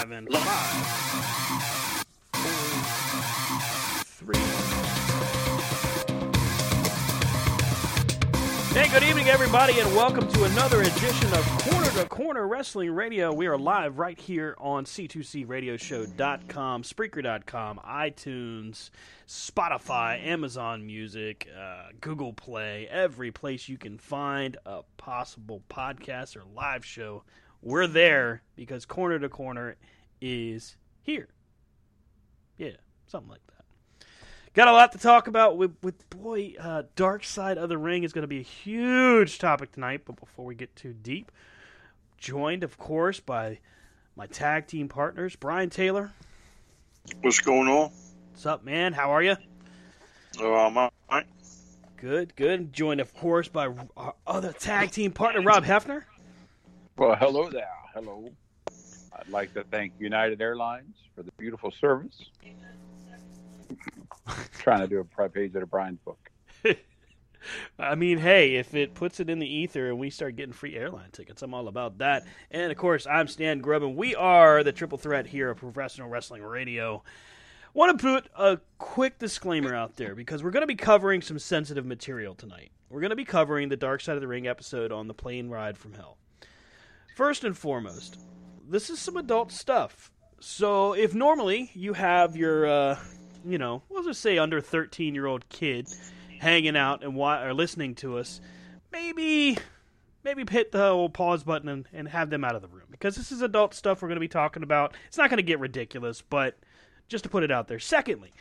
Live in five, four, three. Hey, good evening, everybody, and welcome to another edition of Corner to Corner Wrestling Radio. We are live right here on C2CRadioshow.com, Spreaker.com, iTunes, Spotify, Amazon Music, uh, Google Play, every place you can find a possible podcast or live show. We're there because Corner to Corner is here. Yeah, something like that. Got a lot to talk about with, with boy, uh, Dark Side of the Ring is going to be a huge topic tonight. But before we get too deep, joined, of course, by my tag team partners, Brian Taylor. What's going on? What's up, man? How are you? Oh, I'm all right. Good, good. Joined, of course, by our other tag team partner, Rob Hefner. Well, hello there. Hello. I'd like to thank United Airlines for the beautiful service. Trying to do a prep page of Brian's book. I mean, hey, if it puts it in the ether and we start getting free airline tickets, I'm all about that. And of course, I'm Stan Grubb, and we are the triple threat here at Professional Wrestling Radio. Want to put a quick disclaimer out there because we're going to be covering some sensitive material tonight. We're going to be covering the Dark Side of the Ring episode on the plane ride from hell. First and foremost, this is some adult stuff. So if normally you have your, uh, you know, we'll just say under 13 year old kid hanging out and wa- or listening to us, maybe maybe hit the old pause button and, and have them out of the room because this is adult stuff we're going to be talking about. It's not going to get ridiculous, but just to put it out there. Secondly,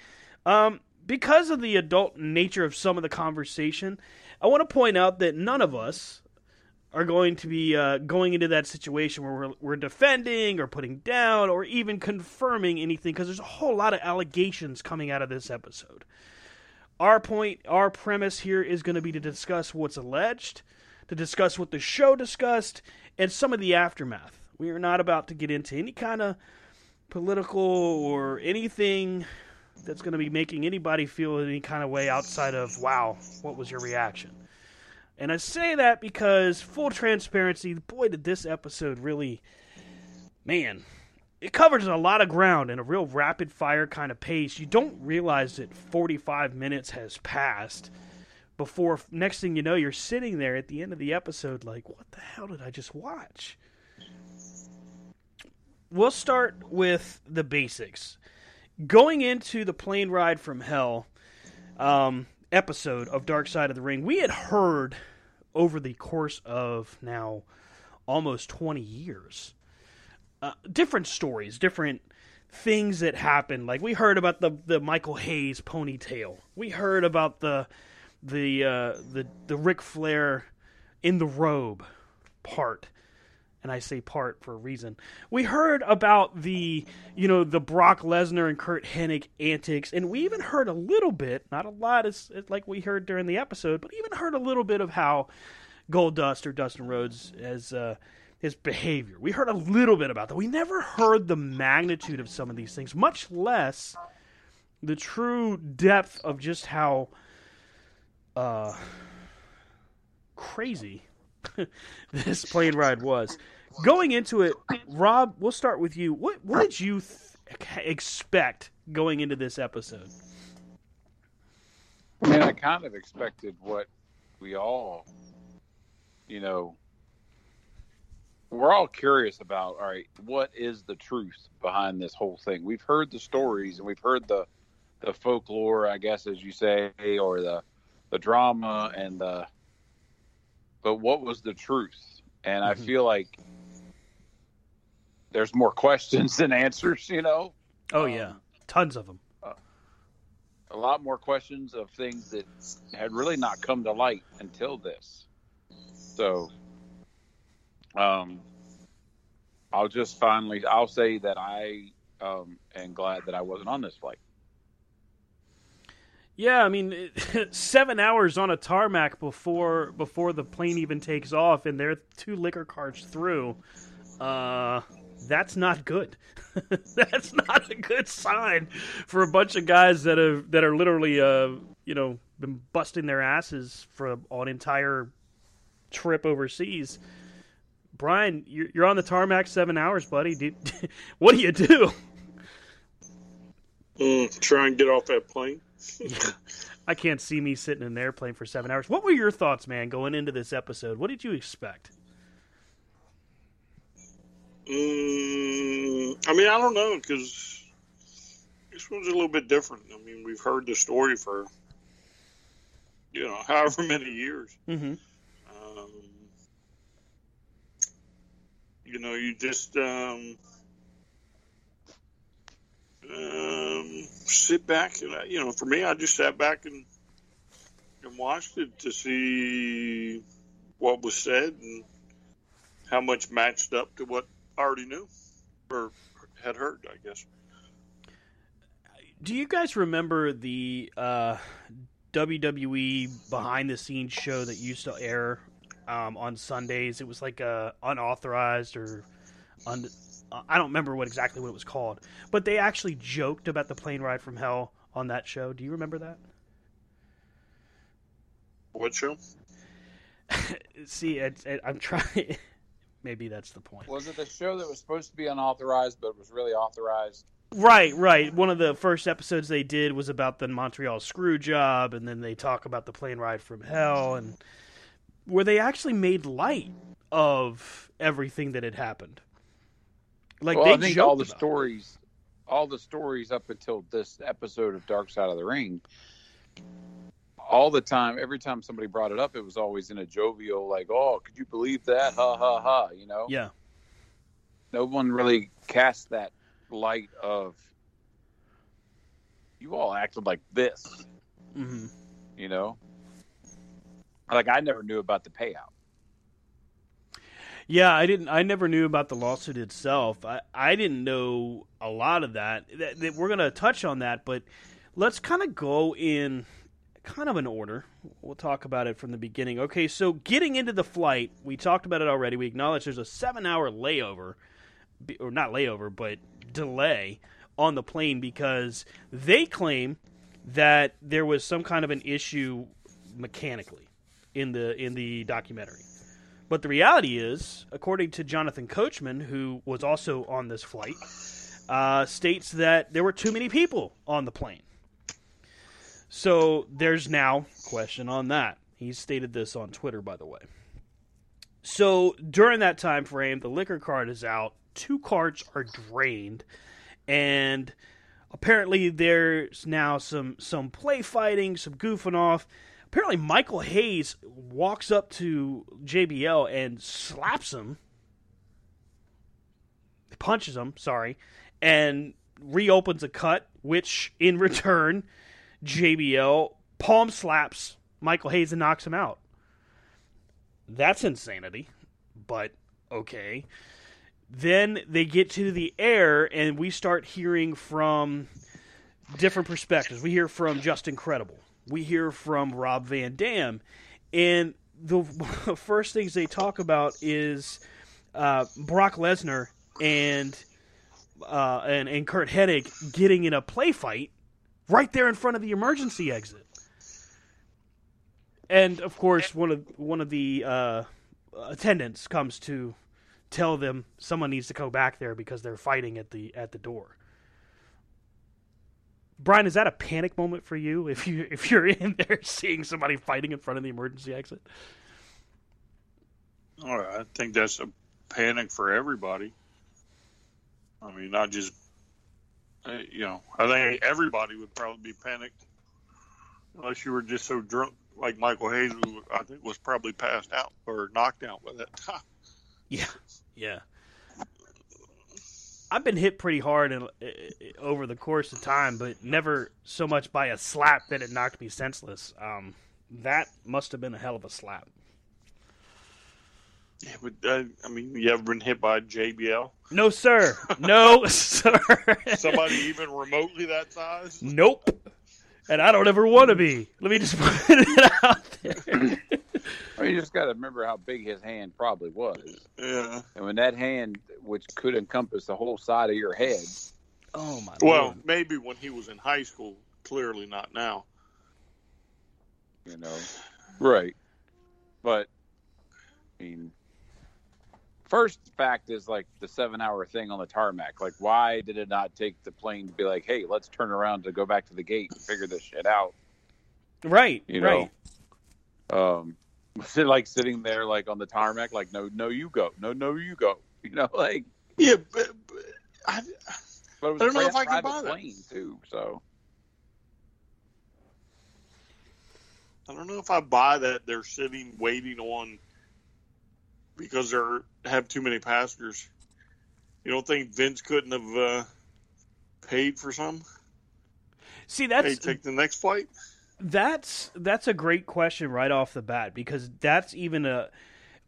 um, because of the adult nature of some of the conversation, I want to point out that none of us are going to be uh, going into that situation where we're, we're defending or putting down or even confirming anything because there's a whole lot of allegations coming out of this episode. Our point, our premise here is going to be to discuss what's alleged, to discuss what the show discussed, and some of the aftermath. We are not about to get into any kind of political or anything that's going to be making anybody feel any kind of way outside of, wow, what was your reaction? And I say that because, full transparency, boy, did this episode really, man, it covers a lot of ground in a real rapid fire kind of pace. You don't realize that 45 minutes has passed before, next thing you know, you're sitting there at the end of the episode like, what the hell did I just watch? We'll start with the basics. Going into the plane ride from hell um, episode of Dark Side of the Ring, we had heard over the course of now almost 20 years uh, different stories, different things that happened. Like we heard about the the Michael Hayes ponytail. We heard about the the uh, the the Ric Flair in the robe part. And I say part for a reason. We heard about the, you know, the Brock Lesnar and Curt Hennig antics, and we even heard a little bit, not a lot, as like we heard during the episode, but even heard a little bit of how Goldust or Dustin Rhodes has uh, his behavior. We heard a little bit about that. We never heard the magnitude of some of these things, much less the true depth of just how uh, crazy this plane ride was. Going into it, Rob, we'll start with you. What what did you th- expect going into this episode? I mean, I kind of expected what we all, you know, we're all curious about. All right, what is the truth behind this whole thing? We've heard the stories and we've heard the the folklore, I guess, as you say, or the the drama and the but what was the truth? And I Mhm. feel like there's more questions than answers, you know? Oh Um, yeah, tons of them. A lot more questions of things that had really not come to light until this. So, um, I'll just finally, I'll say that I um, am glad that I wasn't on this flight. Yeah, I mean, seven hours on a tarmac before before the plane even takes off, and they're two liquor carts through. Uh, that's not good. that's not a good sign for a bunch of guys that have that are literally, uh, you know, been busting their asses for an entire trip overseas. Brian, you're, on the tarmac seven hours, buddy. What do you do? Mm, try and get off that plane. I can't see me sitting in an airplane for seven hours. What were your thoughts, man, going into this episode? What did you expect? Mm, I mean, I don't know because this one's a little bit different. I mean, we've heard the story for you know however many years. Mm-hmm. Um, you know, you just um, um, sit back and I- you know, for me, I just sat back and and watched it to see what was said and how much matched up to what I already knew or had heard. I guess. Do you guys remember the uh, WWE behind the scenes show that used to air um, on Sundays? It was like uh, unauthorized or un- uh, I don't remember what exactly what it was called, but they actually joked about the plane ride from hell on that show. Do you remember that? What show? See, it, it, I'm trying. Maybe that's the point. Was it the show that was supposed to be unauthorized but was really authorized? Right, right. One of the first episodes they did was about the Montreal screw job, and then they talk about the plane ride from hell, and where they actually made light of everything that had happened. Like well, they I think all the about it. stories, all the stories up until this episode of Dark Side of the Ring, all the time, every time somebody brought it up, it was always in a jovial, like, "Oh, could you believe that?" Ha ha ha. You know, Yeah, no one really cast that light of you all acted like this. hmm You know, like I never knew about the payout. Yeah. I didn't. I never knew about the lawsuit itself. I I didn't know a lot of that. that, that we're gonna touch on that, but let's kind of go in kind of an order. We'll talk about it from the beginning. Okay, so getting into the flight, we talked about it already. We acknowledge there's a seven hour layover, or not layover, but delay on the plane because they claim that there was some kind of an issue mechanically in the in the documentary. But the reality is, according to Jonathan Coachman, who was also on this flight, uh, states that there were too many people on the plane. So there's now question on that. He stated this on Twitter, by the way. So during that time frame, the liquor cart is out. Two carts are drained, and apparently there's now some some play fighting, some goofing off. Apparently, Michael Hayes walks up to JBL and slaps him, punches him. Sorry, and reopens a cut, which in return, JBL palm slaps Michael Hayes and knocks him out. That's insanity, but Okay. Then they get to the air, and we start hearing from different perspectives. We hear from Justin Credible. We hear from Rob Van Dam. And the first things they talk about is uh, Brock Lesnar and, uh, and and Curt Hennig getting in a play fight right there in front of the emergency exit. And of course, one of one of the uh, attendants comes to tell them someone needs to go back there because they're fighting at the at the door. Brian, is that a panic moment for you if you if you're in there seeing somebody fighting in front of the emergency exit? All right, I think that's a panic for everybody. I mean, not just uh, you know. I think everybody would probably be panicked unless you were just so drunk, like Michael Hayes, who I think was probably passed out or knocked out by that time. Yeah, yeah. I've been hit pretty hard in, uh, over the course of time, but never so much by a slap that it knocked me senseless. Um, that must have been a hell of a slap. Yeah, but uh, I mean, you ever been hit by JBL? No, sir. No, sir. Somebody even remotely that size? Nope. And I don't ever want to be. Let me just put it out there. I mean, you just got to remember how big his hand probably was. Yeah. And when that hand, which could encompass the whole side of your head, Oh my. Well, Lord. maybe when he was in high school. Clearly not now. you know, right? But I mean, first fact is like the seven-hour thing on the tarmac. Like, why did it not take the plane to be like, "Hey, let's turn around to go back to the gate and figure this shit out"? right, You right. know, um, was it like sitting there like on the tarmac, like, "No, no, you go, no, no, you go," you know, like. Yeah, but, but I, But it was I don't know if I can private buy that. plane too, so. I don't know if I buy that they're sitting waiting on because they're have too many passengers. You don't think Vince couldn't have uh, paid for some? See, Hey, that's take the next flight. That's that's a great question right off the bat because that's even a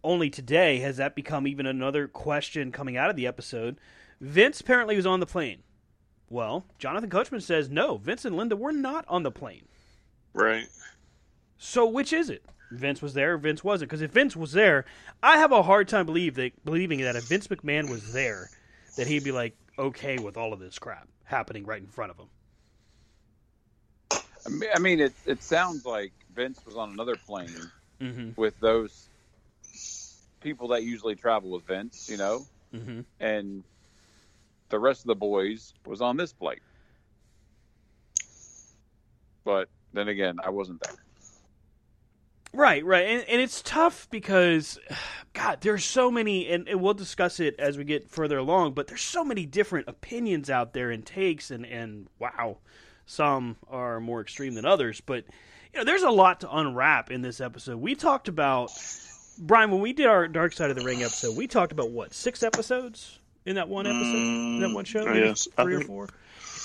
only today has that become even another question coming out of the episode. Vince apparently was on the plane. Well, Jonathan Coachman says no. Vince and Linda were not on the plane. Right. So which is it? Vince was there. Vince wasn't. Because if Vince was there, I have a hard time believe that, believing that if Vince McMahon was there, that he'd be like okay with all of this crap happening right in front of him. I mean, it it sounds like Vince was on another plane Mm-hmm. with those people that usually travel with Vince, you know, Mm-hmm. and the rest of the boys was on this plane. But then again, I wasn't there. Right, right, and, and it's tough because, God, there's so many, and, and we'll discuss it as we get further along. But there's so many different opinions out there and takes, and and wow, some are more extreme than others. But you know, there's a lot to unwrap in this episode. We talked about Brian when we did our Dark Side of the Ring episode. We talked about what six episodes in that one episode, in that one show, Mm, yes, three or four.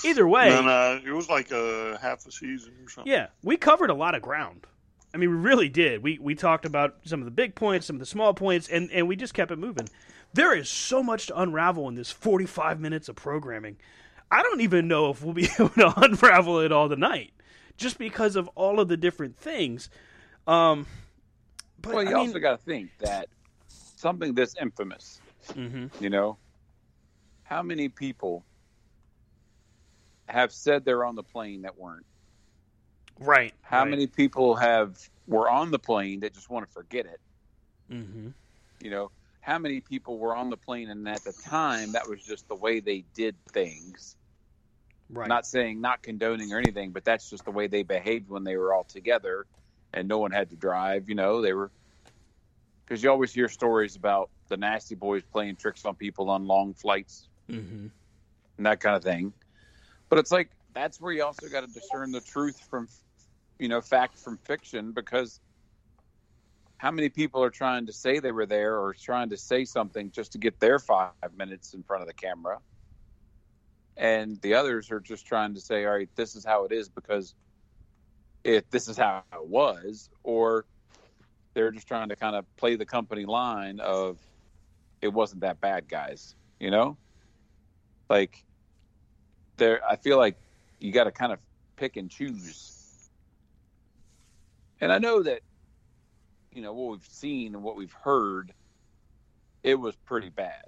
Either way, And uh, it was like a half a season or something. yeah, we covered a lot of ground. I mean, we really did. We we talked about some of the big points, some of the small points, and and we just kept it moving. There is so much to unravel in this 45 minutes of programming. I don't even know if we'll be able to unravel it all tonight, just because of all of the different things. Um, but well, you I mean, also got to think that something this infamous, Mhm. you know, how many people have said they're on the plane that weren't? right? How right. many people have were on the plane that just want to forget it? hmm You know, how many people were on the plane and at the time that was just the way they did things? Right. Not saying not condoning or anything, but that's just the way they behaved when they were all together and no one had to drive. You know, they were because you always hear stories about the nasty boys playing tricks on people on long flights hmm and that kind of thing. But it's like that's where you also got to discern the truth from, you know, fact from fiction because how many people are trying to say they were there or trying to say something just to get their five minutes in front of the camera, and the others are just trying to say, all right, this is how it is because if this is how it was, or they're just trying to kind of play the company line of it wasn't that bad, guys. You know, like there, I feel like you got to kind of pick and choose. And I know that, you know, what we've seen and what we've heard, it was pretty bad.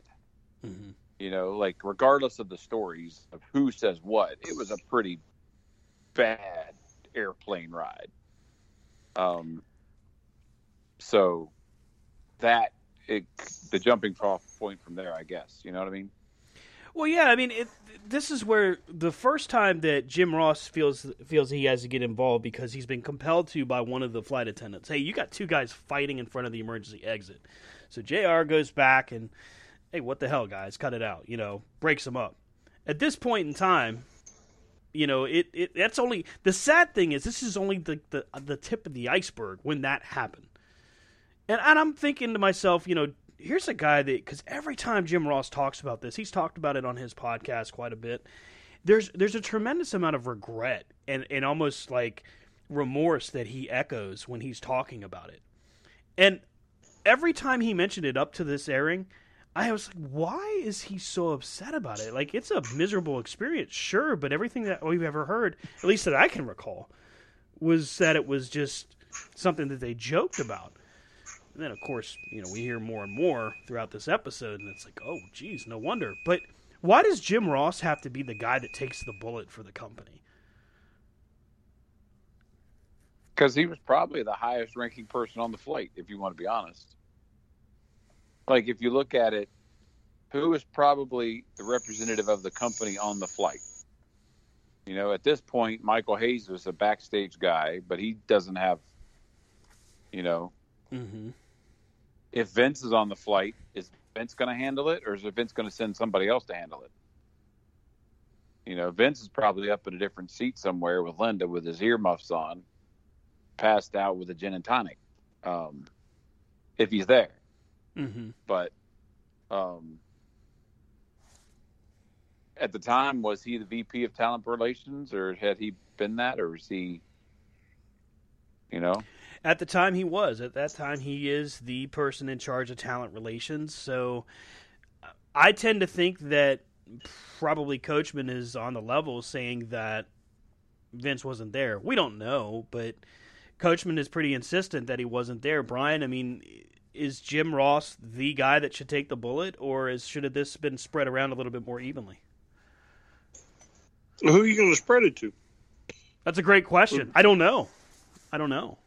Mm-hmm. You know, like regardless of the stories of who says what, it was a pretty bad airplane ride. Um, so that it, the jumping off point from there, I guess. You know what I mean? Well, yeah, I mean, it, this is where the first time that Jim Ross feels feels he has to get involved because he's been compelled to by one of the flight attendants. Hey, you got two guys fighting in front of the emergency exit. So Jr. goes back and, hey, what the hell, guys, cut it out. You know, breaks them up. At this point in time, you know, it, it that's only the sad thing is this is only the the, the tip of the iceberg when that happened. And, and I'm thinking to myself, you know, here's a guy that because every time Jim Ross talks about this, he's talked about it on his podcast quite a bit. There's there's a tremendous amount of regret and and almost like remorse that he echoes when he's talking about it. And every time he mentioned it up to this airing, I was like, why is he so upset about it? Like it's a miserable experience, sure, but everything that we've ever heard, at least that I can recall, was that it was just something that they joked about. And then, of course, you know, we hear more and more throughout this episode, and it's like, oh, geez, no wonder. But why does Jim Ross have to be the guy that takes the bullet for the company? Because he was probably the highest ranking person on the flight, if you want to be honest. Like, if you look at it, who is probably the representative of the company on the flight? You know, at this point, Michael Hayes was a backstage guy, but he doesn't have, you know, Mm-hmm. if Vince is on the flight, is Vince going to handle it, or is Vince going to send somebody else to handle it? You know, Vince is probably up in a different seat somewhere with Linda with his earmuffs on, passed out with a gin and tonic, um, if he's there. Mm-hmm. But um, at the time, was he the VP of Talent Relations, or had he been that, or was he, you know? At the time, he was. At that time, he is the person in charge of talent relations. So I tend to think that probably Coachman is on the level saying that Vince wasn't there. We don't know, but Coachman is pretty insistent that he wasn't there. Brian, I mean, is Jim Ross the guy that should take the bullet, or is should have this been spread around a little bit more evenly? Who are you going to spread it to? That's a great question. I don't know. I don't know.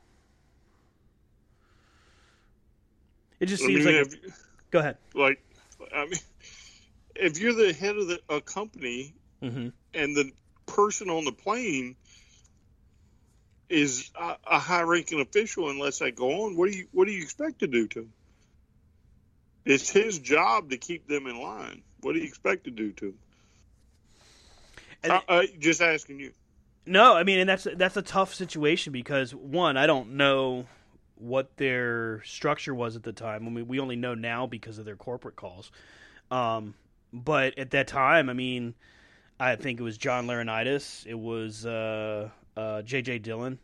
It just I seems mean, like. if, Go ahead. like, I mean, if you're the head of the, a company Mm-hmm. and the person on the plane is a, a high-ranking official, unless they go on, what do you what do you expect to do to him? It's his job to keep them in line. What do you expect to do to him? And- Uh, uh, just asking you. No, I mean, and that's that's a tough situation because one, I don't know what their structure was at the time. I mean, we only know now because of their corporate calls. Um, but at that time, I mean, I think it was John Laurinaitis. It was uh, uh, J.J. Dillon.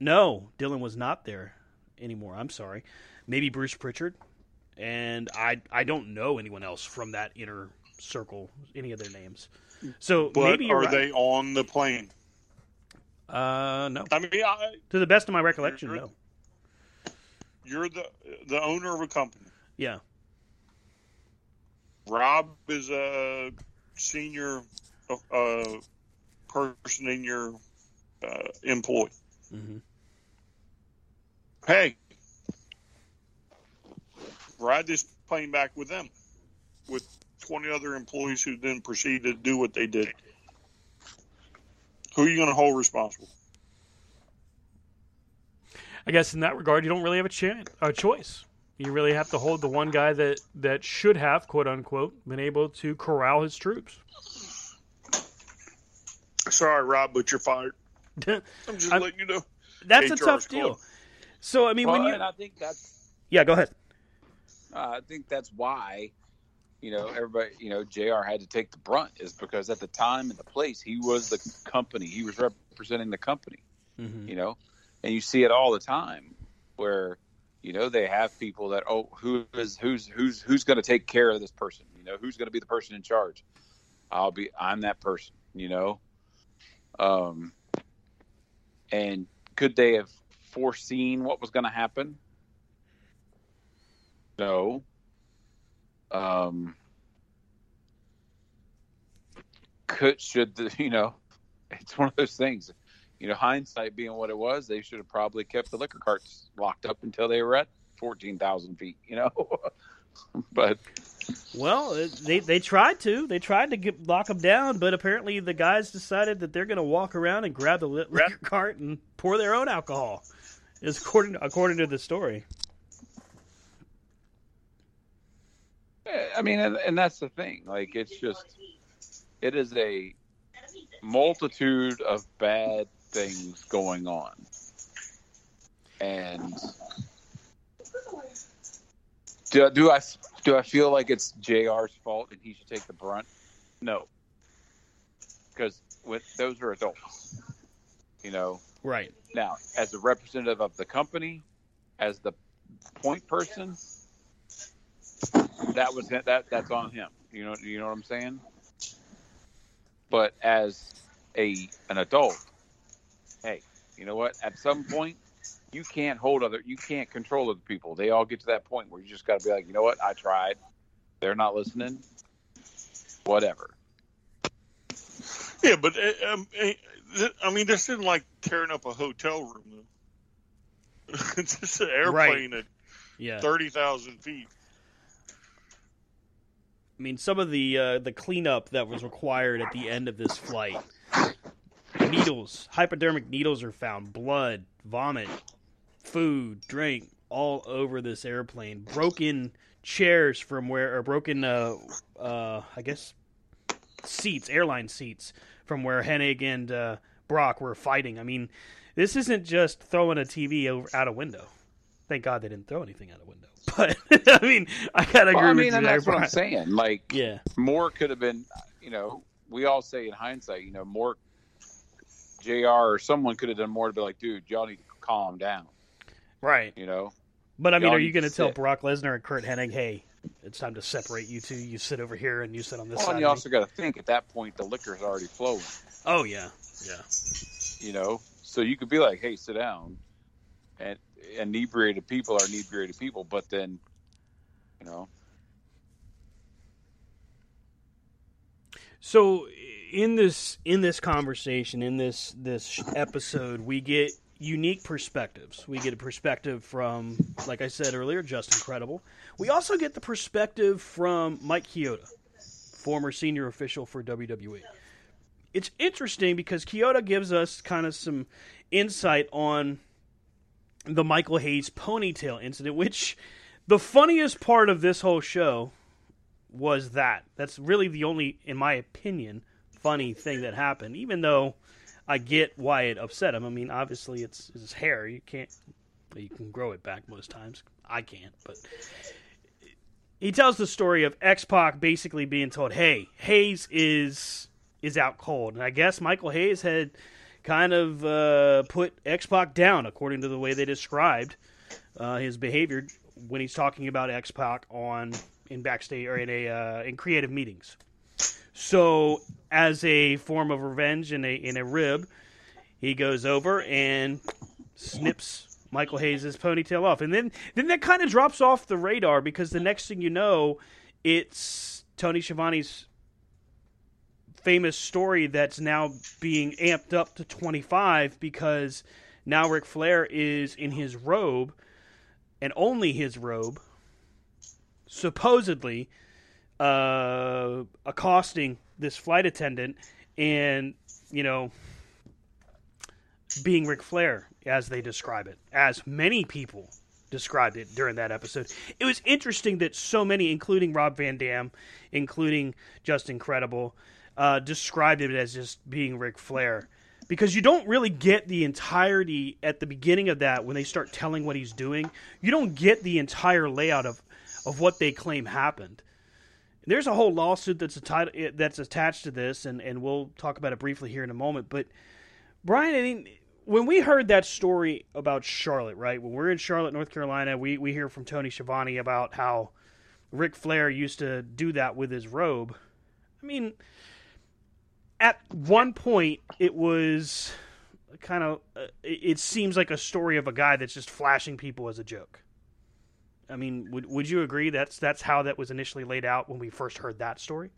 No, Dillon was not there anymore. I'm sorry. Maybe Bruce Pritchard. And I I don't know anyone else from that inner circle, any of their names. So But are right. they on the plane? Uh, no. I mean, I, To the best of my recollection, You're- no. you're the the owner of a company. Yeah. Rob is a senior uh, person in your uh, employ. Mm-hmm. Hey, ride this plane back with them, with 20 other employees who then proceed to do what they did. Who are you going to hold responsible? I guess in that regard, you don't really have a, chan a choice. You really have to hold the one guy that, that should have, quote unquote, been able to corral his troops. Sorry, Rob, but you're fired. I'm just I'm- letting you know. That's a tough calling. deal. So, I mean, Well, when you. and I think that's Yeah, go ahead. uh, I think that's why, you know, everybody, you know, Jr. had to take the brunt is because at the time and the place he was the company, he was representing the company, Mm-hmm. you know, and you see it all the time where You know, they have people that oh, who is who's who's who's going to take care of this person? You know, who's going to be the person in charge? I'll be. I'm that person. You know. Um. And could they have foreseen what was going to happen? No. Um. Could should the you know? It's one of those things you know, hindsight being what it was, they should have probably kept the liquor carts locked up until they were at fourteen thousand feet. You know, but well, they they tried to. They tried to get, lock them down, but apparently the guys decided that they're going to walk around and grab the liquor cart and pour their own alcohol. Is according according to the story. Eh, I mean, and, and that's the thing. Like, it's just, it is a multitude of bad things going on. And do, do I do I feel like it's Jr's fault and he should take the brunt? No, because with those are adults, you know. Right now, as a representative of the company, as the point person, that was that that's on him. You know, you know what I'm saying. But as a an adult, hey, you know what? At some point, you can't hold other, you can't control other people. They all get to that point where you just got to be like, you know what? I tried. They're not listening. Whatever. Yeah, but uh, um, eh, I mean, this isn't like tearing up a hotel room. Though. it's just an airplane right. at yeah. thirty thousand feet. I mean, some of the uh, the cleanup that was required at the end of this flight needles, hypodermic needles are found, blood, vomit, food, drink, all over this airplane. Broken chairs from where, or broken, uh, uh, I guess, seats, airline seats from where Hennig and uh, Brock were fighting. I mean, this isn't just throwing a TV over, out a window. Thank God they didn't throw anything out a window. But I mean, I gotta agree well, I mean, with you. That's what I'm saying. Like, yeah, more could have been. You know, we all say in hindsight, you know, more Jr. or someone could have done more to be like, dude, y'all need to calm down. Right. You know. But I mean, are you going to tell Brock Lesnar and Curt Hennig, hey, it's time to separate you two. You sit over here and you sit on this well, side. And you also got to think at that point the liquor's already flowing. Oh yeah, yeah. You know, so you could be like, hey, sit down, and inebriated people are inebriated people, but then, you know. So in this in this conversation in this this episode we get unique perspectives. We get a perspective from like i said earlier Justin Credible. We also get the perspective from mike Chioda, former senior official for wwe it's interesting because Chioda gives us kind of some insight on the michael hayes ponytail incident which the funniest part of this whole show was that. That's really the only in my opinion funny thing that happened, even though I get why it upset him. I mean, obviously it's his hair. You can't you can grow it back most times. I can't, but he tells the story of X Pac basically being told, "Hey, Hayes is is out cold," and I guess Michael Hayes had kind of uh, put X Pac down, according to the way they described uh, his behavior when he's talking about X Pac on in backstage or in a uh, in creative meetings. So, as a form of revenge in a in a rib, he goes over and snips Michael Hayes' ponytail off, and then then that kind of drops off the radar because the next thing you know, it's Tony Schiavone's famous story that's now being amped up to 25 because now Ric Flair is in his robe and only his robe, supposedly uh, accosting this flight attendant and, you know, being Ric Flair, as they describe it, as many people described it during that episode. It was interesting that so many, including Rob Van Dam, including Justin Credible, uh, described it as just being Ric Flair. Because you don't really get the entirety at the beginning of that when they start telling what he's doing. You don't get the entire layout of, of what they claim happened. There's a whole lawsuit that's that's attached to this, and, and we'll talk about it briefly here in a moment. But Brian, I mean, when we heard that story about Charlotte, right? When we're in Charlotte, North Carolina, we, we hear from Tony Schiavone about how Ric Flair used to do that with his robe. I mean, at one point, it was kind of, uh, it, it seems like a story of a guy that's just flashing people as a joke. I mean, would would you agree that's that's how that was initially laid out when we first heard that story?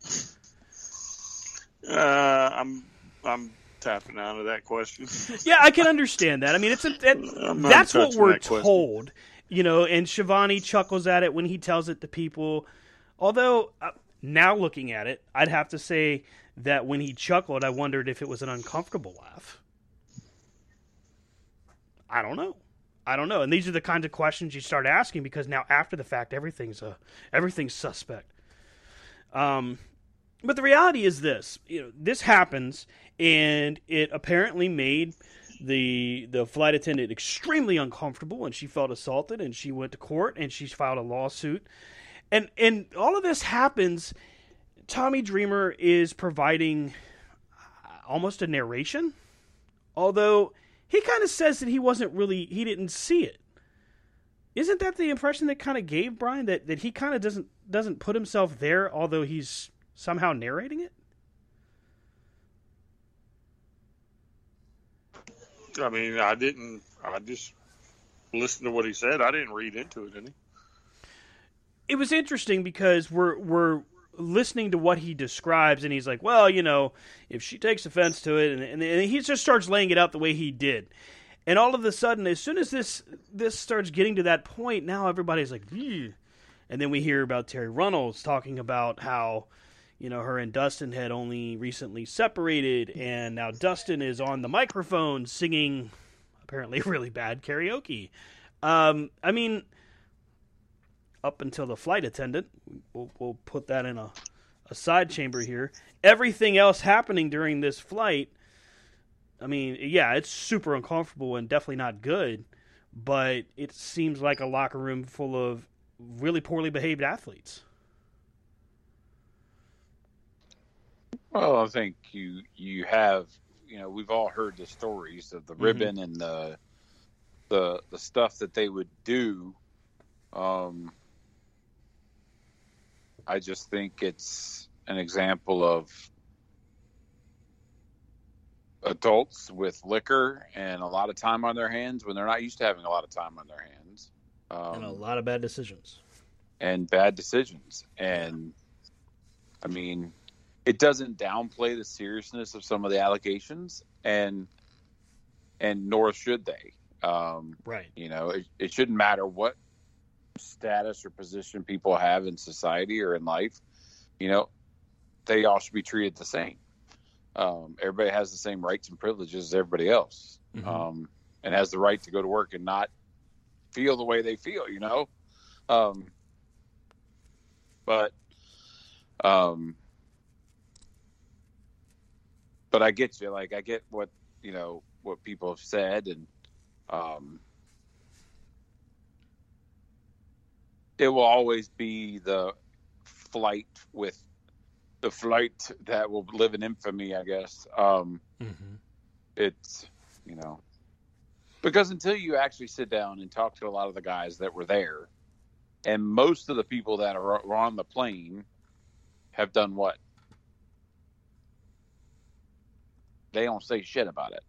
Uh, I'm I'm tapping out of that question. Yeah, I can understand that. I mean, it's a, that, that's what we're that told, you know. And Schiavone chuckles at it when he tells it to people. Although uh, now looking at it, I'd have to say that when he chuckled, I wondered if it was an uncomfortable laugh. I don't know. I don't know. And these are the kinds of questions you start asking because now after the fact, everything's a everything's suspect. Um, but the reality is this: you know, this happens, and it apparently made the the flight attendant extremely uncomfortable, and she felt assaulted, and she went to court, and she filed a lawsuit, and and all of this happens. Tommy Dreamer is providing almost a narration, although he kind of says that he wasn't really he didn't see it. Isn't that the impression that kind of gave Brian that, that he kind of doesn't doesn't put himself there, although he's somehow narrating it? I mean, I didn't. I just listened to what he said. I didn't read into it any. It was interesting because we're we're listening to what he describes, and he's like, "Well, you know, if she takes offense to it," and, and, and he just starts laying it out the way he did. And all of a sudden, as soon as this this starts getting to that point, now everybody's like, and then we hear about Terri Runnels talking about how you know her and Dustin had only recently separated, and now Dustin is on the microphone singing apparently really bad karaoke. Um, I mean, up until the flight attendant, we'll, we'll put that in a, a side chamber here. Everything else happening during this flight, I mean, yeah, it's super uncomfortable and definitely not good, but it seems like a locker room full of really poorly behaved athletes. Well, I think you you have you know we've all heard the stories of the Mhm. ribbon and the the the stuff that they would do. Um, I just think it's an example of adults with liquor and a lot of time on their hands when they're not used to having a lot of time on their hands. Um, and a lot of bad decisions. and bad decisions. And I mean, it doesn't downplay the seriousness of some of the allegations, and and nor should they. Um, Right. you know, it, it shouldn't matter what status or position people have in society or in life. You know, they all should be treated the same. Um, everybody has the same rights and privileges as everybody else, Mhm. um, and has the right to go to work and not feel the way they feel. You know, um, but um, but I get you. Like I get what you know what people have said, and it will always be the flight with the flight that will live in infamy. I guess um, Mm-hmm. it's you know because until you actually sit down and talk to a lot of the guys that were there, and most of the people that are, are on the plane have done what? They don't say shit about it.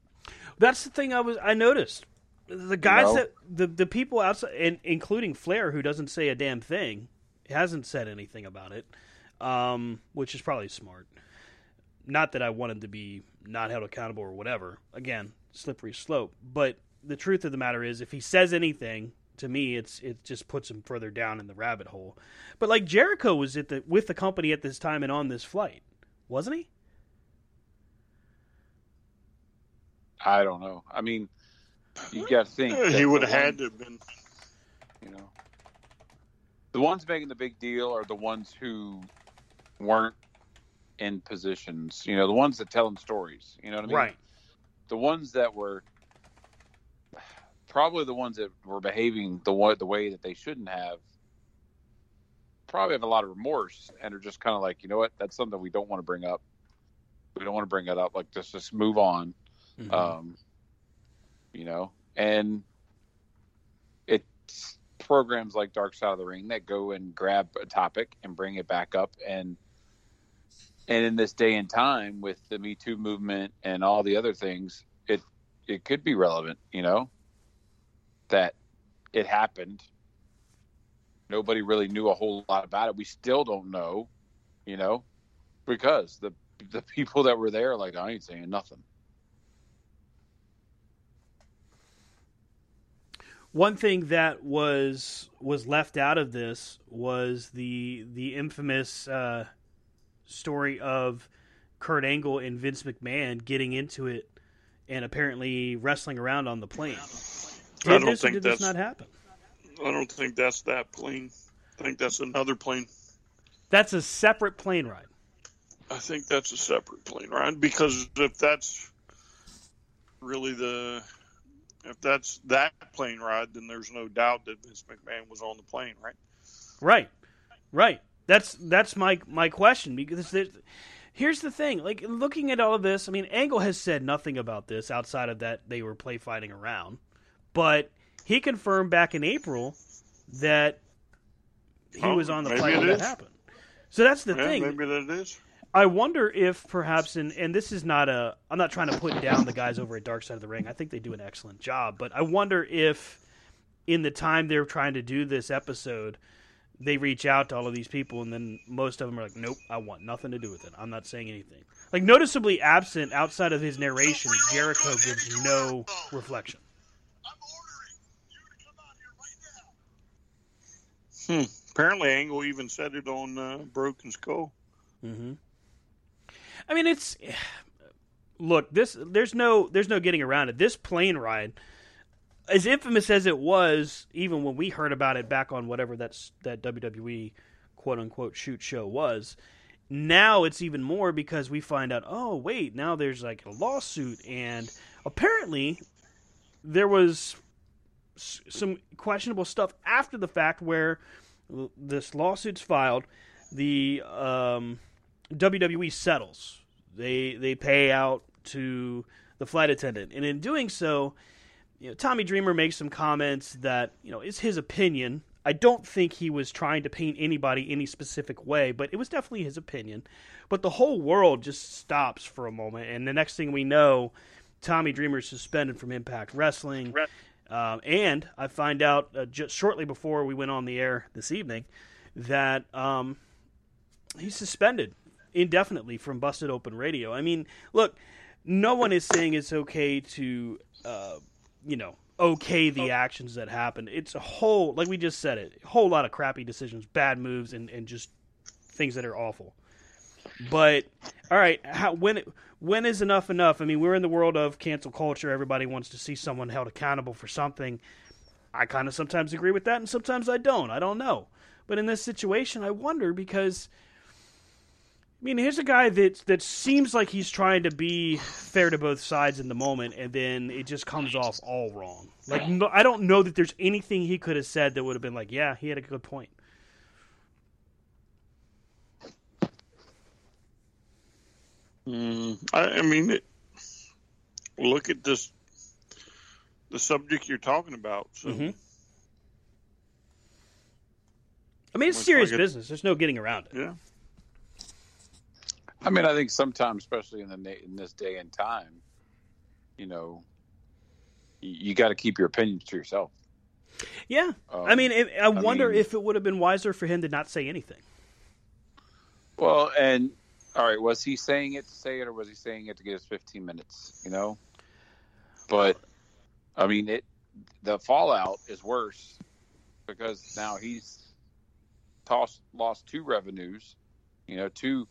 That's the thing I was I noticed. The guys know? that the the people outside, and including Flair, who doesn't say a damn thing, hasn't said anything about it, um, which is probably smart. Not that I want him to be not held accountable or whatever. Again, slippery slope. But the truth of the matter is, if he says anything to me, it's it just puts him further down in the rabbit hole. But like Jericho was at the with the company at this time and on this flight, wasn't he? I don't know. I mean, you got to think he would have had to have been. you know. The ones making the big deal are the ones who weren't in positions. You know the ones that telling stories. You know what i mean? Right. the ones that were probably the ones that were behaving the way, the way that they shouldn't have probably have a lot of remorse and are just kind of like you know what? That's something we don't want to bring up. We don't want to bring it up. Like just just move on. Mhm. um, you know, and it's programs like Dark Side of the Ring that go and grab a topic and bring it back up and and in this day and time with the Me Too movement and all the other things, it it could be relevant, you know, that it happened. Nobody really knew a whole lot about it. We still don't know, you know, because the the people that were there, like I ain't saying nothing. One thing that was was left out of this was the the infamous uh, story of Kurt Angle and Vince McMahon getting into it and apparently wrestling around on the plane. Did I don't this think did that's. this not happen? I don't think that's that plane. I think that's another plane. That's a separate plane ride. I think that's a separate plane ride because if that's really the if that's that plane ride, then there's no doubt that Vince McMahon was on the plane, right? Right, right. That's that's my my question because there's, here's the thing. Like looking at all of this, I mean, Angle has said nothing about this outside of that they were play fighting around, but he confirmed back in April that he Oh, was on the plane when that happened. So that's the Yeah, thing. maybe that is. I wonder if perhaps, and, and this is not a, I'm not trying to put down the guys over at Dark Side of the Ring. I think they do an excellent job, but I wonder if in the time they're trying to do this episode, they reach out to all of these people, and then most of them are like, nope, I want nothing to do with it. I'm not saying anything. Like, noticeably absent outside of his narration, Jericho gives no reflection. Hmm. Apparently, Angle even said it on uh, Broken Skull. Mm-hmm. I mean, it's look this. There's no there's no getting around it. This plane ride, as infamous as it was, even when we heard about it back on whatever that's that WWE quote unquote shoot show was. Now it's even more because we find out. Oh wait, now there's like a lawsuit, and apparently there was some questionable stuff after the fact where this lawsuit's filed. The um, WWE settles. They they pay out to the flight attendant, and in doing so, you know, Tommy Dreamer makes some comments that you know is his opinion. I don't think he was trying to paint anybody any specific way, but it was definitely his opinion. But the whole world just stops for a moment, and the next thing we know, Tommy Dreamer is suspended from Impact Wrestling. Um, and I find out uh, just shortly before we went on the air this evening that um, he's suspended indefinitely from Busted Open Radio. I mean, look, no one is saying it's okay to, uh, you know, okay the actions that happened. It's a whole, like we just said it, a whole lot of crappy decisions, bad moves, and, and just things that are awful. But all right, how, when when is enough enough? I mean, we're in the world of cancel culture. Everybody wants to see someone held accountable for something. I kind of sometimes agree with that, and sometimes I don't. I don't know. But in this situation, I wonder because I mean, here's a guy that that seems like he's trying to be fair to both sides in the moment, and then it just comes off all wrong. Like, no, I don't know that there's anything he could have said that would have been like, yeah, he had a good point. Mm, I, I mean, it, look at this, the subject you're talking about. So, Mhm. I mean, it's Looks serious like it. business. There's no getting around it. yeah, I mean, I think sometimes, especially in the in this day and time, you know, you, you got to keep your opinions to yourself. Yeah, Um, I mean, it, I wonder mean- if it would have been wiser for him to not say anything. Well, and all right, was he saying it to say it, or was he saying it to get his 15 minutes? You know, but I mean, it the fallout is worse because now he's tossed lost two revenues, you know, two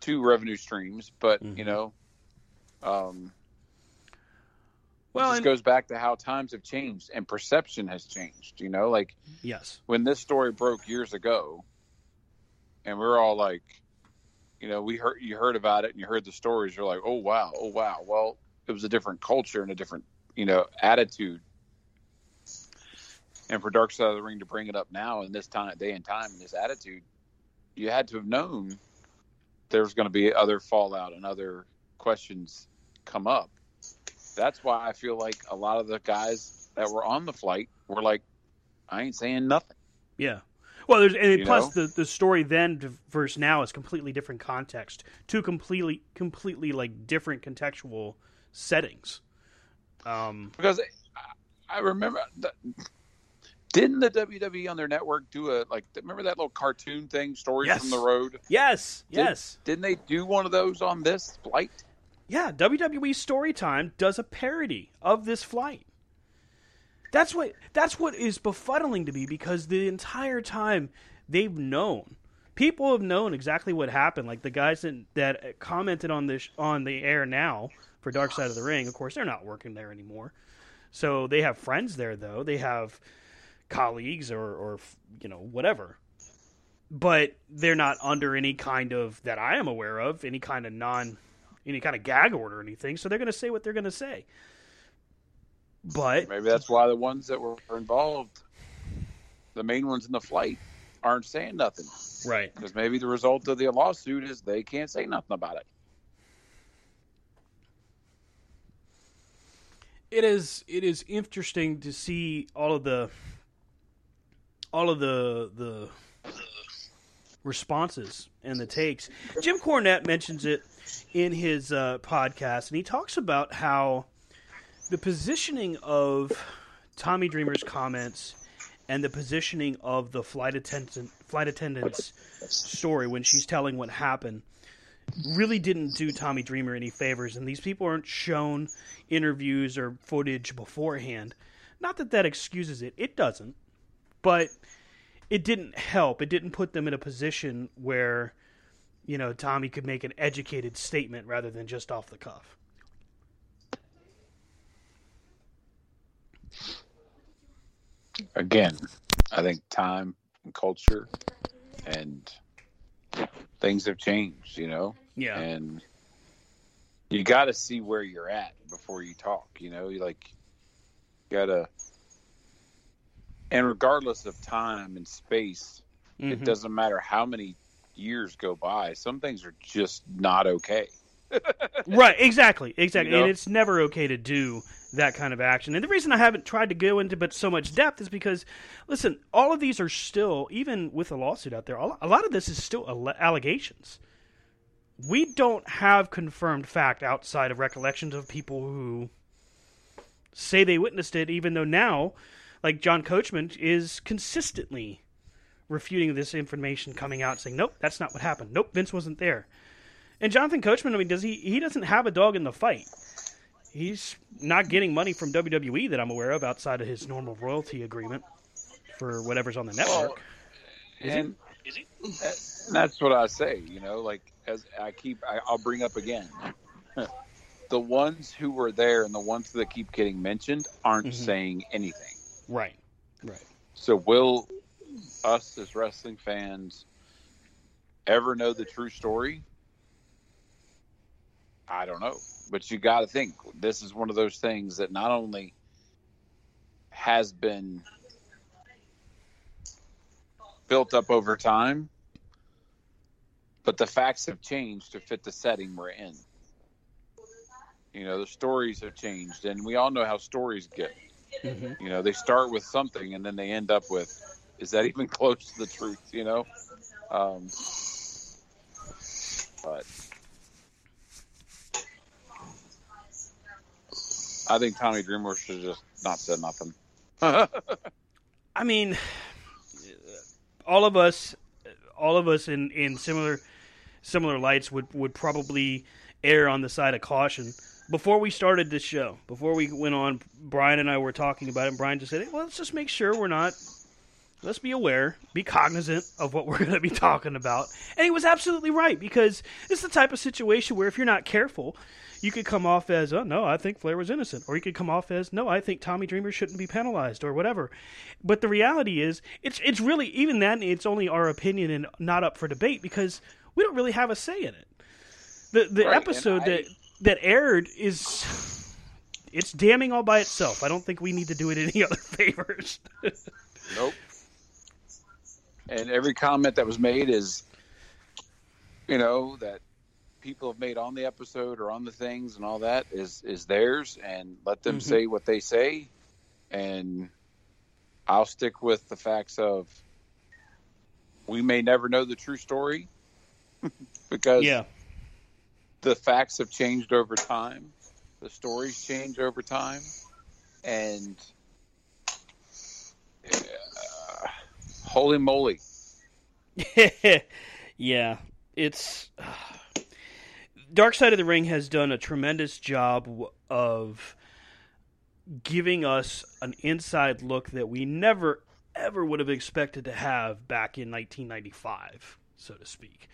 two revenue streams, but Mhm. you know, um, Well, this and- goes back to how times have changed and perception has changed. You know, like Yes. when this story broke years ago, and we are all like, you know, we heard you heard about it and you heard the stories. You're like, oh wow, oh wow. Well, it was a different culture and a different, you know, attitude. And for Dark Side of the Ring to bring it up now in this time, day and time, and this attitude, you had to have known there was going to be other fallout and other questions come up That's why I feel like a lot of the guys that were on the flight were like, I ain't saying nothing. Yeah. Well, there's and You plus know? the the story then versus now is completely different context, two completely completely like different contextual settings. Um, Because I, I remember, the, didn't the WWE on their network do a like? Remember that little cartoon thing, stories Yes. from the road? yes, Did- yes, Didn't they do one of those on this flight? yeah. WWE Storytime does a parody of this flight. That's what that's what is befuddling to me because the entire time they've known, people have known exactly what happened. Like the guys that, that commented on this on the air now for Dark Side of the Ring. Of course, they're not working there anymore, so they have friends there though. They have colleagues or or you know whatever, but they're not under any kind of that I am aware of any kind of non any kind of gag order or anything. So they're going to say what they're going to say. But Maybe that's why the ones that were involved, the main ones in the flight, aren't saying nothing. right, Because maybe the result of the lawsuit is they can't say nothing about it. it is it is interesting to see all of the all of the the responses and the takes. Jim Cornette mentions it in his uh, podcast, and he talks about how the positioning of Tommy Dreamer's comments and the positioning of the flight attendant flight attendant's story when she's telling what happened really didn't do Tommy Dreamer any favors, and these people aren't shown interviews or footage beforehand. Not that that excuses it; it doesn't, but it didn't help. It didn't put them in a position where you know Tommy could make an educated statement rather than just off the cuff. Again, I think time and culture and things have changed, you know? Yeah, and you got to see where you're at before you talk you know you like got to and regardless of time and space it Mhm. doesn't matter how many years go by some things are just not okay right, exactly, exactly, You know? and it's never okay to do that kind of action. And the reason I haven't tried to go into but so much depth is because, listen, all of these are still, even with a lawsuit out there, a lot of this is still allegations. We don't have confirmed fact outside of recollections of people who say they witnessed it, even though now, like John Coachman is consistently refuting this information coming out, saying, "Nope, that's not what happened. Nope, Vince wasn't there." And Jonathan Coachman, I mean, does he? He doesn't have a dog in the fight. He's not getting money from WWE that I'm aware of outside of his normal royalty agreement for whatever's on the network. Is he? and and that's what i say you know like as i keep I, i'll bring up again the ones who were there and the ones that keep getting mentioned aren't Mhm. saying anything Right, right. So will us as wrestling fans ever know the true story? I don't know. But you got to think this is one of those things that not only has been built up over time, but the facts have changed to fit the setting we're in. You know, the stories have changed, and we all know how stories get. Mhm. You know, they start with something and then they end up with, is that even close to the truth? You know, um, but I think Tommy Dreamer should have just not said nothing. I mean, all of us, all of us in, in similar similar lights would would probably err on the side of caution. Before we started this show, before we went on, Brian and I were talking about it. And Brian just said, "Well, let's just make sure we're not. Let's be aware, be cognizant of what we're going to be talking about." And he was absolutely right because it's the type of situation where if you're not careful, you could come off as, "Oh no, I think Flair was innocent," or you could come off as, "No, I think Tommy Dreamer shouldn't be penalized," or whatever. But the reality is, it's it's really even then it's only our opinion and not up for debate because we don't really have a say in it. The the Right, episode I- that that aired is it's damning all by itself. I don't think we need to do it any other favors. Nope. And every comment that was made is, you know, that people have made on the episode or on the things and all that is is theirs, and let them Mhm. say what they say, and I'll stick with the facts of we may never know the true story because Yeah. The facts have changed over time, the stories change over time, and uh, holy moly, yeah, it's Dark Side of the Ring has done a tremendous job of giving us an inside look that we never ever would have expected to have back in 1995, so to speak.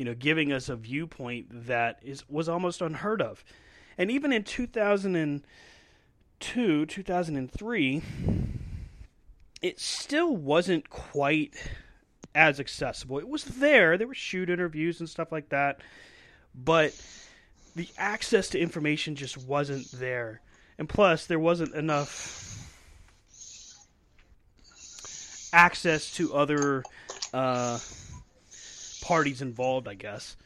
You know, giving us a viewpoint that is was almost unheard of. And even in 2002, 2003, it still wasn't quite as accessible. It was there. There were shoot interviews and stuff like that, but the access to information just wasn't there. And plus, there wasn't enough access to other uh, parties involved, I guess,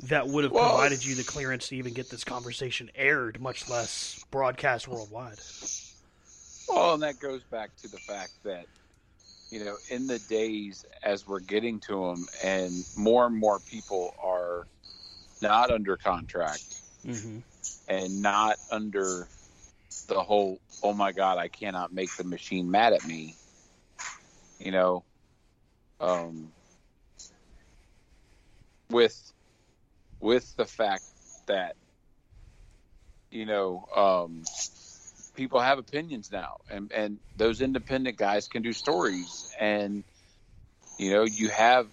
that would have Well- provided you the clearance to even get this conversation aired, much less broadcast worldwide. Well, and that goes back to the fact that, you know, in the days as we're getting to them, and more and more people are not under contract Mm-hmm. and not under the whole, oh my God, I cannot make the machine mad at me. You know, um, with with the fact that you know um, people have opinions now, and and those independent guys can do stories, and you know you have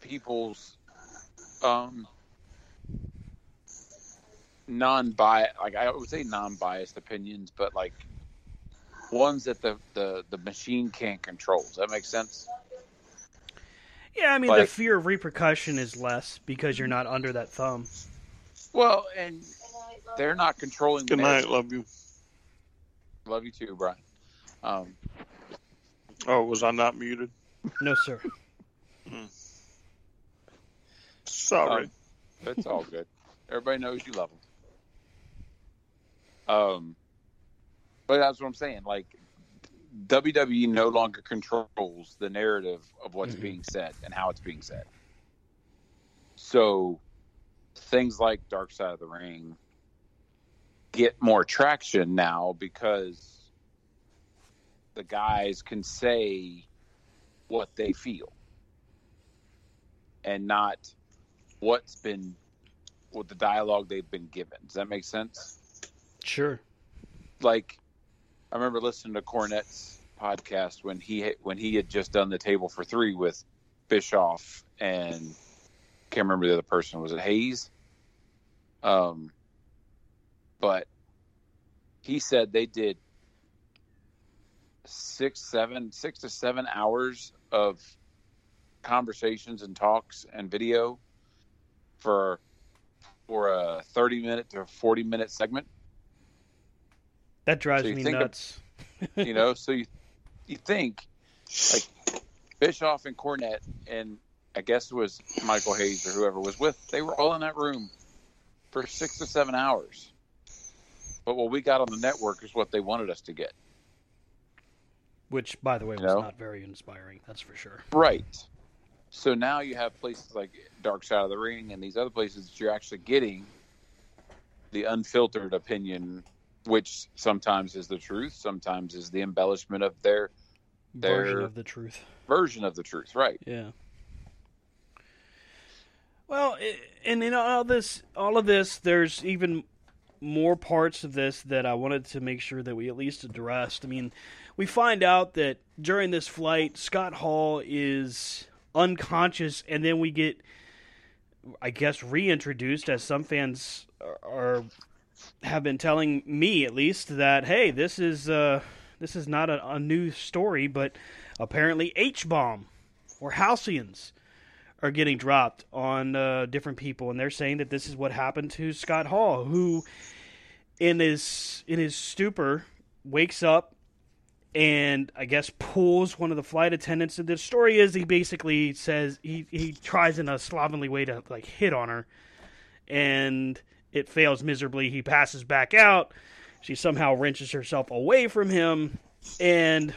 people's um, non-biased, like I would say non-biased opinions, but like ones that the the the machine can't control. Does that make sense? Yeah, I mean, the fear of repercussion is less because you're not under that thumb. Well, and they're not controlling. the Good night. Love you. Love you too, Brian. Um, Oh, was I not muted? No, sir. Sorry. Um, it's all good. Everybody knows you love them. Um, but that's what I'm saying. Like WWE no longer controls the narrative of what's Mhm. being said and how it's being said. So things like Dark Side of the Ring get more traction now because the guys can say what they feel and not what's been with the dialogue they've been given. Does that make sense? Sure. Like, I remember listening to Cornette's podcast when he when he had just done the table for three with Bischoff and can't remember the other person. Was it Hayes? Um, but he said they did six, seven, six to seven hours of conversations and talks and video for for a 30 minute to 40 minute segment That drives So me think of- nuts. you know so you you think like bischoff and cornette and i guess it was michael hayes or whoever was with they were all in that room for six to seven hours but what we got on the network is what they wanted us to get Which, by the way, You was know? not very inspiring. That's for sure. Right. So now you have places like Dark Side of the Ring and these other places that you're actually getting the unfiltered opinion, which sometimes is the truth, sometimes is the embellishment of their Version of the truth. version of the truth. Right. Yeah. Well, and in all this, all of this, there's even more parts of this that I wanted to make sure that we at least addressed. I mean, we find out that during this flight, Scott Hall is unconscious, and then we get, I guess, reintroduced as some fans are, are have been telling me at least that hey, this is uh, this is not a, a new story, but apparently H bomb or Halcions are getting dropped on uh, different people, and they're saying that this is what happened to Scott Hall, who in his in his stupor wakes up and I guess pulls one of the flight attendants. And the story is he basically says he he tries in a slovenly way to like hit on her, and it fails miserably. He passes back out. She somehow wrenches herself away from him, and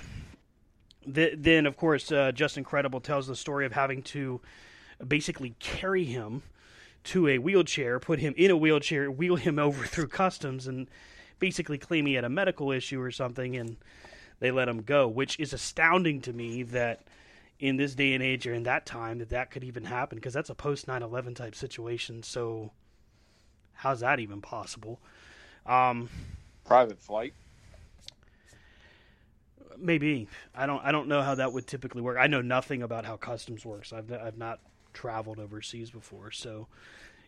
th- then, of course, uh, Justin Credible tells the story of having to basically carry him to a wheelchair, put him in a wheelchair, wheel him over through customs, and basically claim he had a medical issue or something, and they let him go, which is astounding to me that in this day and age or in that time that that could even happen because that's a post 9/11 type situation. So how's that even possible? Um, Private flight. maybe I don't I don't know how that would typically work. I know nothing about how customs works. I've I've not traveled overseas before, so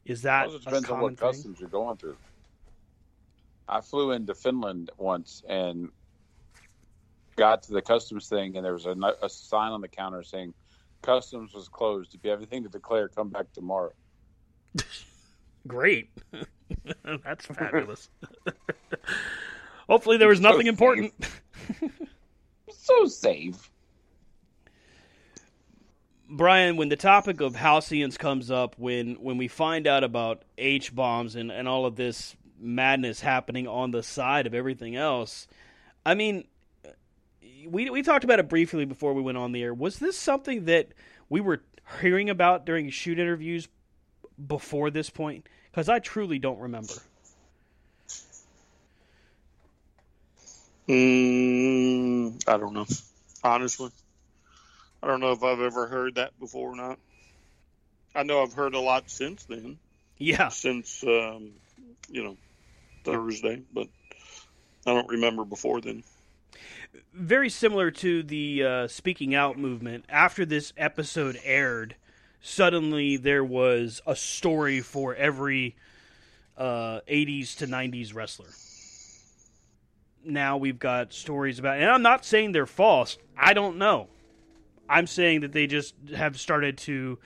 is that Well, it a depends on what thing? customs you're going through. I flew into Finland once and got to the customs thing, and there was a, a sign on the counter saying, "Customs was closed. If you have anything to declare, come back tomorrow." Great, that's fabulous. Hopefully, there was nothing important. So safe. Brian, when the topic of halcions comes up, when when we find out about H bombs and, and all of this madness happening on the side of everything else, I mean, we we talked about it briefly before we went on the air. Was this something that we were hearing about during shoot interviews before this point? Because I truly don't remember. Mm, I don't know. Honestly, I don't know if I've ever heard that before or not. I know I've heard a lot since then, Yeah, since um, you know Thursday, but I don't remember before then. very similar to the uh, speaking out movement. After this episode aired, suddenly there was a story for every uh, 80s to 90s wrestler. Now we've got stories about, and I'm not saying they're false. I don't know. I'm saying that they just have started to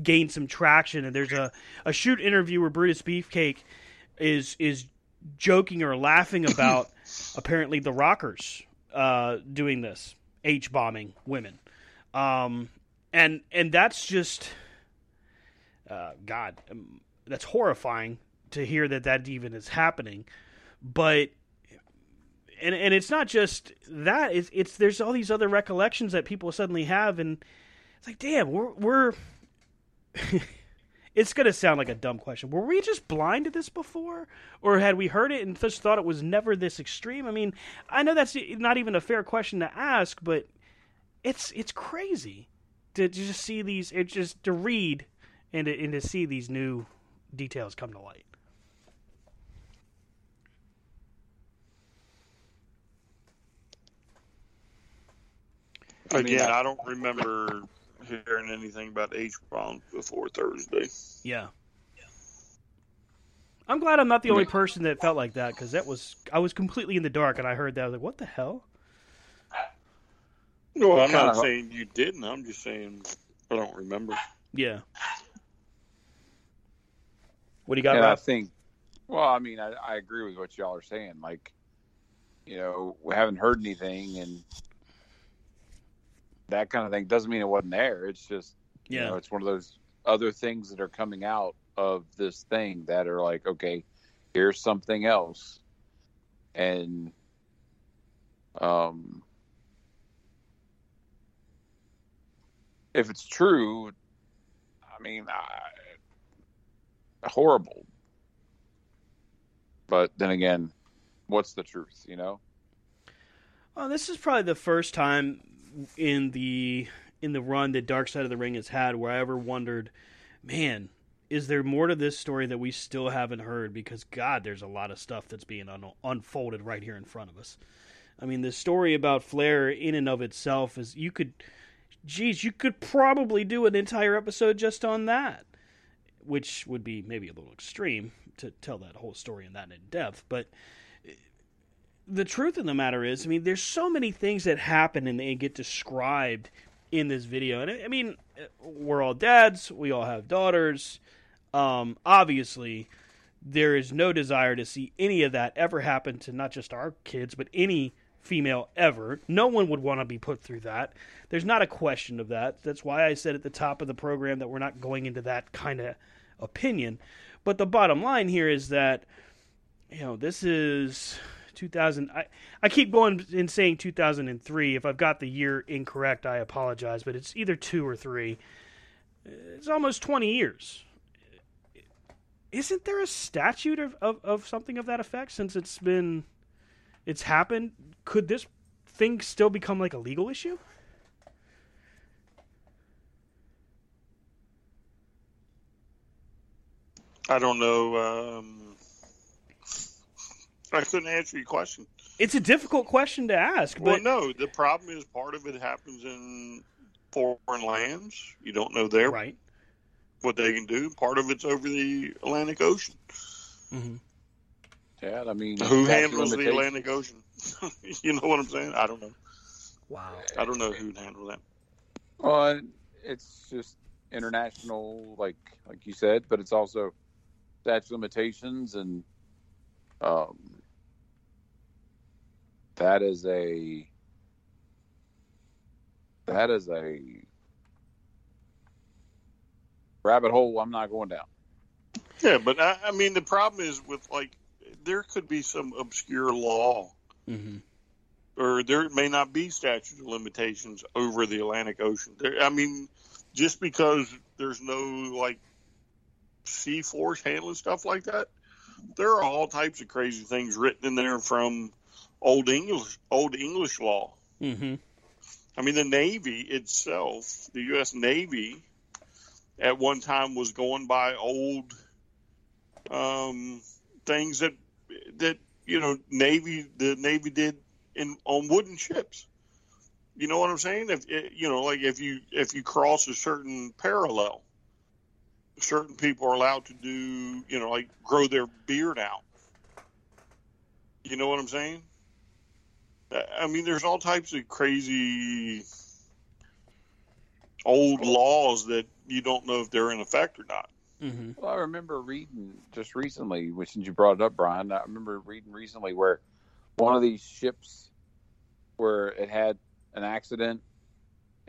gain some traction. And there's a, a shoot interview where Brutus Beefcake is is joking or laughing about apparently the Rockers uh, doing this H bombing women, um, and and that's just uh, God, um, that's horrifying to hear that that even is happening. But and and it's not just that; it's it's there's all these other recollections that people suddenly have, and it's like, damn, we're we're. it's gonna sound like a dumb question. Were we just blind to this before, or had we heard it and just thought it was never this extreme? I mean, I know that's not even a fair question to ask, but it's it's crazy to just see these. It's just to read and to, and to see these new details come to light. I mean, Again, I- I don't remember hearing anything about H bombs before Thursday. Yeah. I'm glad I'm not the only person that felt like that because that was I was completely in the dark and I heard that I was like, what the hell? No, I'm not saying you didn't. I'm just saying I don't remember. Yeah. What do you got, and I Rob? think, well, I mean, I, I agree with what y'all are saying. Like, you know, we haven't heard anything, and that kind of thing doesn't mean it wasn't there. It's just, you Yeah. know, it's one of those other things that are coming out of this thing that are like, okay, here's something else, and um, if it's true, I mean, I, horrible. But then again, what's the truth? You know? Well, this is probably the first time in the in the run that Dark Side of the Ring has had where I ever wondered, man, is there more to this story that we still haven't heard? Because God, there's a lot of stuff that's being un- unfolded right here in front of us. I mean, the story about Flair in and of itself is you could, geez, you could probably do an entire episode just on that, which would be maybe a little extreme to tell that whole story in that in depth, but eh, the truth of the matter is, I mean, there's so many things that happen and they get described in this video. And I I mean, eh, we're all dads, we all have daughters. Um, obviously, there is no desire to see any of that ever happen to not just our kids, but any female ever. No one would want to be put through that. There's not a question of that. That's why I said at the top of the program that we're not going into that kind of opinion. But the bottom line here is that you know this is 2000. I I keep going and saying 2003. If I've got the year incorrect, I apologize, but it's either two or three. It's almost 20 years. Isn't there a statute of, of, of something of that effect since it's been it's happened? Could this thing still become like a legal issue? I don't know. Um, I couldn't answer your question. It's a difficult question to ask. Well, But no. The problem is part of it happens in foreign lands. You don't know there right. what they can do. Part of it's over the Atlantic Ocean. Yeah, I mean, Who handles the Atlantic Ocean? you know what I'm saying? I don't know. Wow. I don't know who'd handle that. Well, it's just international, like like you said, but it's also statute of limitations, and um, that is a that is a rabbit hole. I'm not going down. Yeah, but I, I mean, the problem is with like there could be some obscure law, Mm-hmm. or there may not be statute of limitations over the Atlantic Ocean. There, I mean, just because there's no like sea force handling stuff like that, there are all types of crazy things written in there from old English old English law. Mm-hmm. I mean, the Navy itself, the U.S. Navy, at one time was going by old um, things that that you know Navy the Navy did in on wooden ships. You know what I'm saying? If you know, like if you if you cross a certain parallel, certain people are allowed to do you know like grow their beard out. You know what I'm saying? I mean, there's all types of crazy old laws that you don't know if they're in effect or not. Mm-hmm. Well, I remember reading just recently, which since you brought it up, Brian, I remember reading recently where one of these ships where it had an accident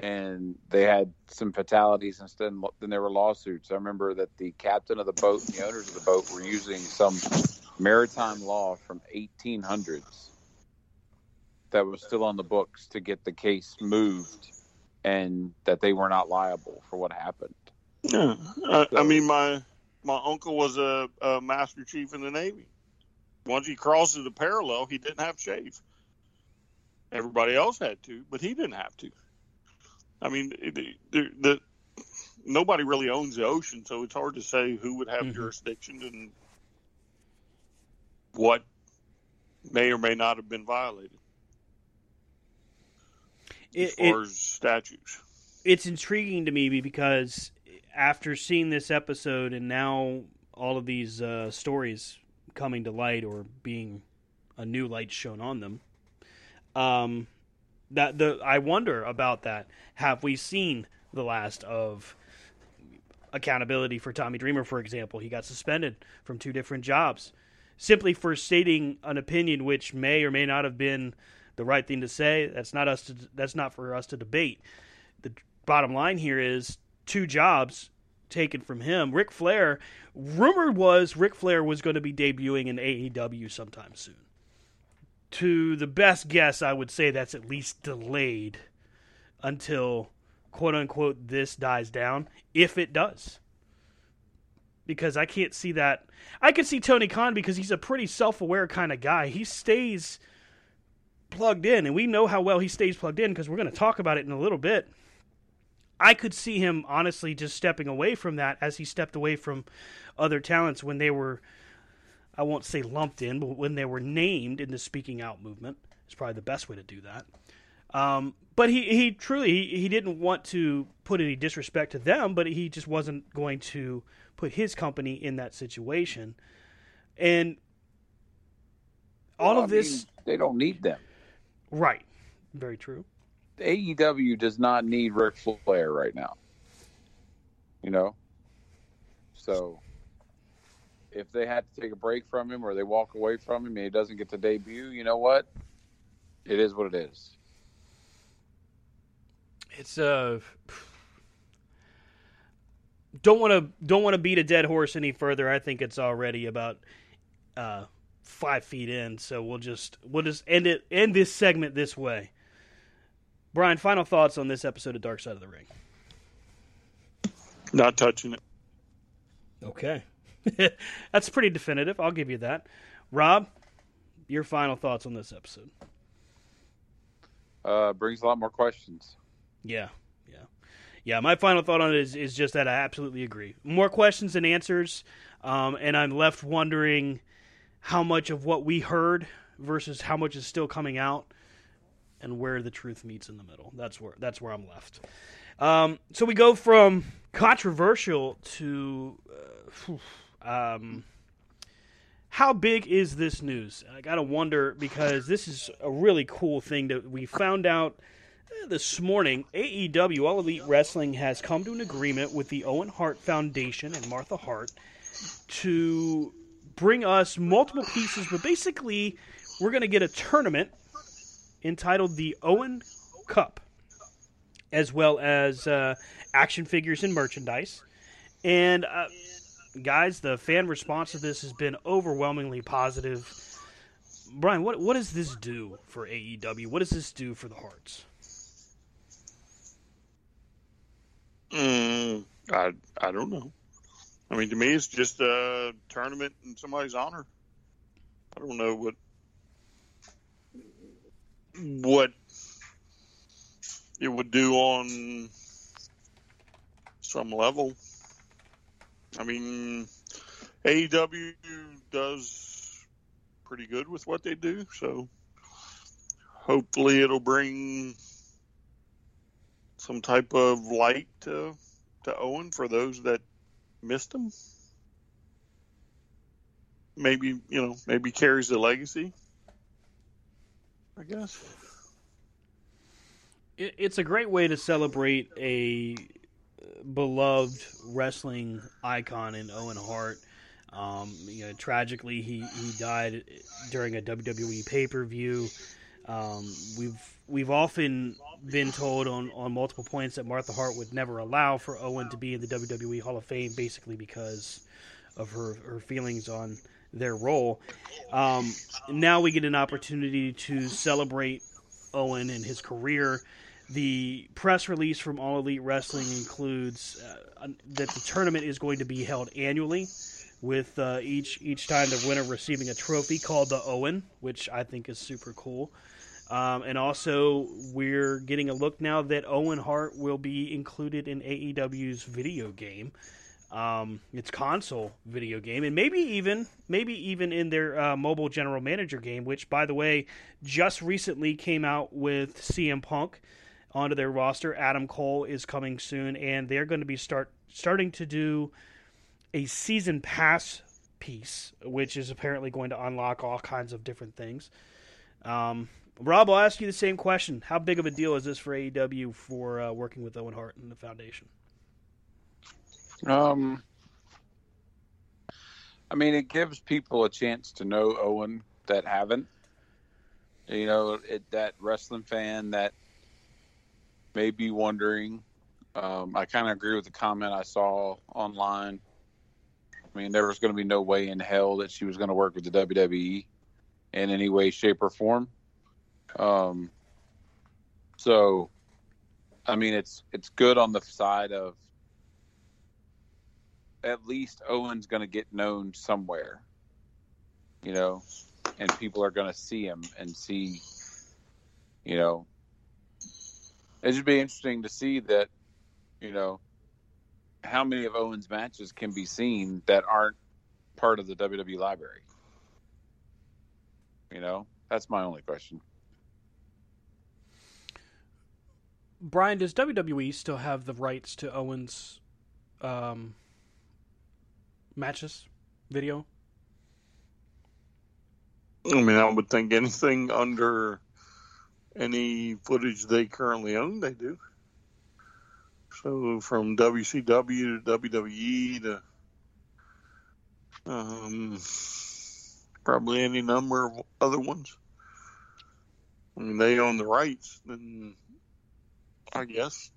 and they had some fatalities and then there were lawsuits. I remember that the captain of the boat and the owners of the boat were using some maritime law from 1800s that was still on the books to get the case moved and that they were not liable for what happened. Yeah, I, I mean, my my uncle was a, a master chief in the Navy. Once he crosses the parallel, he didn't have shave. Everybody else had to, but he didn't have to. I mean, it, the, the nobody really owns the ocean, so it's hard to say who would have Mhm. jurisdiction and what may or may not have been violated as far it, as statutes. it's intriguing to me because after seeing this episode and now all of these uh, stories coming to light or being a new light shown on them, um, that the I wonder about that. Have we seen the last of accountability for Tommy Dreamer, for example? He got suspended from two different jobs simply for stating an opinion which may or may not have been the right thing to say. That's not us. To, that's not for us to debate. The bottom line here is two jobs taken from him. Ric Flair, rumored was Ric Flair was going to be debuting in AEW sometime soon. To the best guess, I would say that's at least delayed until quote unquote this dies down, if it does. Because I can't see that. I can see Tony Khan because he's a pretty self aware kind of guy. He stays plugged in, and we know how well he stays plugged in because we're going to talk about it in a little bit. I could see him honestly just stepping away from that as he stepped away from other talents when they were, I won't say lumped in, but when they were named in the speaking out movement. Is probably the best way to do that. Um, but he, he truly he, he didn't want to put any disrespect to them, but he just wasn't going to put his company in that situation. And all Well, of I this, mean, they don't need them. right? Very true. AEW does not need Ric Flair right now. You know? So if they had to take a break from him or they walk away from him and he doesn't get to debut, you know what? It is what it is. It's uh don't want to don't want to beat a dead horse any further. I think it's already about uh, five feet in, so we'll just we'll just end it end this segment this way. Brian, final thoughts on this episode of Dark Side of the Ring. Not touching it. Okay, that's pretty definitive. I'll give you that. Rob, your final thoughts on this episode? Uh, brings a lot more questions. Yeah, yeah, yeah. My final thought on it is, is just that I absolutely agree. More questions than answers, um, and I'm left wondering how much of what we heard versus how much is still coming out, and where the truth meets in the middle. That's where that's where I'm left. Um, so we go from controversial to uh, um, how big is this news? I gotta wonder because this is a really cool thing that we found out uh, this morning. AEW All Elite Wrestling has come to an agreement with the Owen Hart Foundation and Martha Hart to bring us multiple pieces, but basically we're gonna get a tournament entitled the Owen Cup, as well as uh, action figures and merchandise. And uh, guys, the fan response to this has been overwhelmingly positive. Brian, what what does this do for AEW? What does this do for the Harts? Mm, I I don't know. I mean, to me, it's just a tournament in somebody's honor. I don't know what what it would do on some level. I mean, AEW does pretty good with what they do, so hopefully it'll bring some type of light to to Owen for those that missed him. Maybe you know, maybe carries the legacy. I guess it's a great way to celebrate a beloved wrestling icon in Owen Hart. Um, you know, tragically, he, he died during a WWE pay per view. Um, we've we've often been told on, on multiple points that Martha Hart would never allow for Owen to be in the WWE Hall of Fame, basically because of her her feelings on their role. Um, now we get an opportunity to celebrate Owen and his career the press release from All Elite Wrestling includes uh, that the tournament is going to be held annually, with uh, each each time the winner receiving a trophy called the Owen, which I think is super cool. Um, and also, we're getting a look now that Owen Hart will be included in AEW's video game. Um, its console video game, and maybe even maybe even in their uh, mobile general manager game, which, by the way, just recently came out with CM Punk onto their roster. Adam Cole is coming soon, and they're going to be start starting to do a season pass piece, which is apparently going to unlock all kinds of different things. Um, Rob, I'll ask you the same question: How big of a deal is this for AEW for uh, working with Owen Hart and the Foundation? Um, I mean, it gives people a chance to know Owen that haven't. You know, it, that wrestling fan that may be wondering. Um, I kind of agree with the comment I saw online. I mean, there was going to be no way in hell that she was going to work with the WWE in any way, shape, or form. Um, so, I mean, it's it's good on the side of at least Owen's going to get known somewhere, you know, and people are going to see him and see, you know, it should be interesting to see that, you know, how many of Owen's matches can be seen that aren't part of the WWE library. You know, that's my only question. Brian, does WWE still have the rights to Owen's um, matches video? I mean, I would think anything under any footage they currently own, they do. So from WCW to WWE to um, probably any number of other ones. I mean, they own the rights, then I guess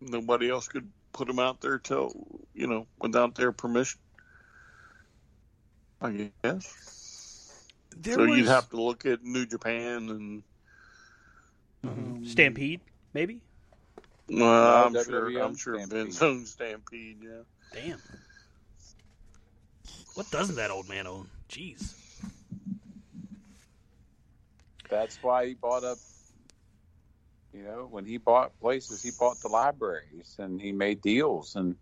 nobody else could put them out there till you know without their permission. I guess. There so was you'd have to look at New Japan and Mhm. Stampede, maybe. well, I'm No, sure I'm sure Stampede. Vince owns Stampede. Yeah. Damn. What doesn't that old man own? Jeez. That's why he bought up. You know, when he bought places, he bought the libraries and he made deals. And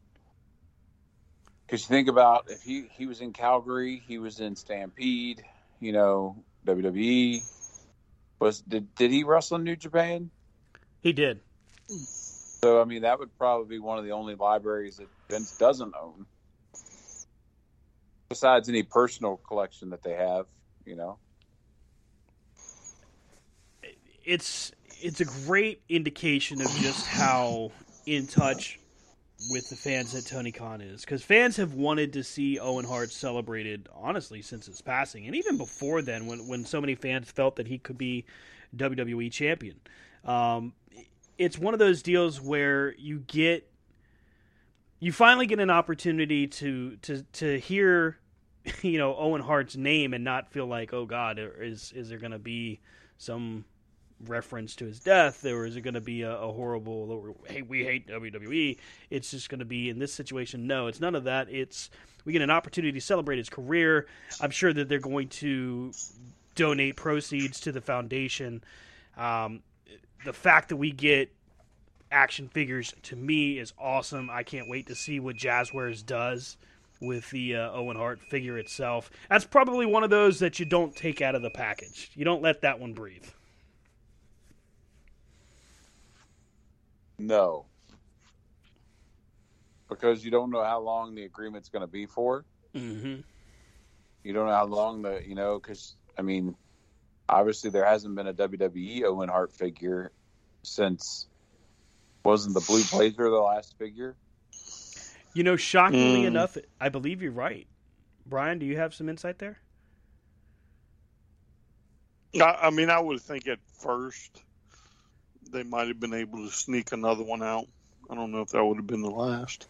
because you think about if he he was in Calgary, he was in Stampede. You know, WWE was did did he wrestle in New Japan? He did. So I mean, that would probably be one of the only libraries that Vince doesn't own, besides any personal collection that they have. You know. It's it's a great indication of just how in touch with the fans that Tony Khan is, because fans have wanted to see Owen Hart celebrated honestly since his passing, and even before then, when when so many fans felt that he could be WWE champion. Um, it's one of those deals where you get you finally get an opportunity to to to hear you know Owen Hart's name and not feel like oh god is is there going to be some reference to his death or is it going to be a, a horrible hey we hate WWE it's just going to be in this situation no it's none of that it's we get an opportunity to celebrate his career I'm sure that they're going to donate proceeds to the foundation um, the fact that we get action figures to me is awesome. I can't wait to see what Jazwares does with the uh, Owen Hart figure itself. That's probably one of those that you don't take out of the package. You don't let that one breathe. No. Because you don't know how long the agreement's going to be for. Mm-hmm. You don't know how long the, you know, because, I mean, obviously there hasn't been a WWE Owen Hart figure since, wasn't the Blue Blazer the last figure? You know, shockingly Mm. enough, I believe you're right. Brian, do you have some insight there? I, I mean, I would think at first they might have been able to sneak another one out. I don't know if that would have been the last.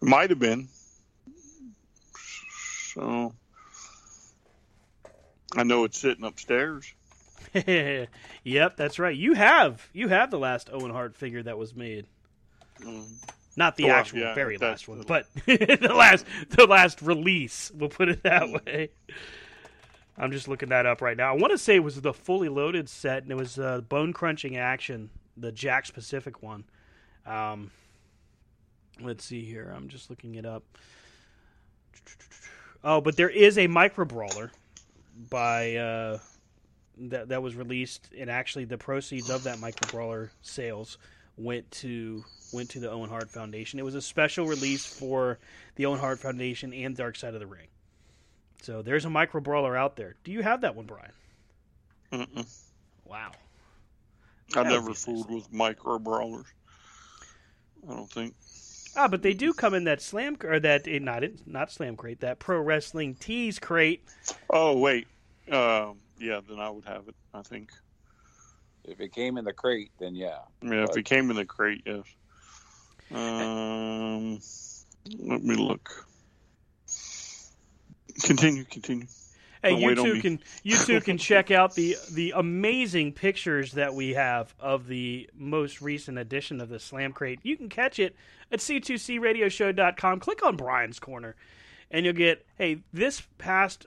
It might have been. So I know it's sitting upstairs. yep, that's right. You have you have the last Owen Hart figure that was made. Um, Not the Oh, actual yeah, very last one, but the last the last release. We'll put it that Mm. way. I'm just looking that up right now. I want to say it was the fully loaded set, and it was uh, bone crunching action, the Jakks Pacific one. Um, let's see here. I'm just looking it up. Oh, but there is a micro brawler by uh, that that was released, and actually the proceeds of that micro brawler sales went to went to the Owen Hart Foundation. It was a special release for the Owen Hart Foundation and Dark Side of the Ring. So there's a micro brawler out there. Do you have that one, Brian? mm-mm. Wow. I That would never be nice. fooled with micro brawlers. I don't think. Ah, but they do come in that slam or that eh, not not slam crate, that pro wrestling tees crate. Oh wait, um, yeah, then I would have it. I think. If it came in the crate, then yeah. Yeah, if it came in the crate, yes. Um, let me look. Continue, continue. Hey, Don't you two can you two can check out the the amazing pictures that we have of the most recent edition of the Slam Crate. You can catch it at c2cradioshow.com. Click on Brian's Corner, and you'll get hey this past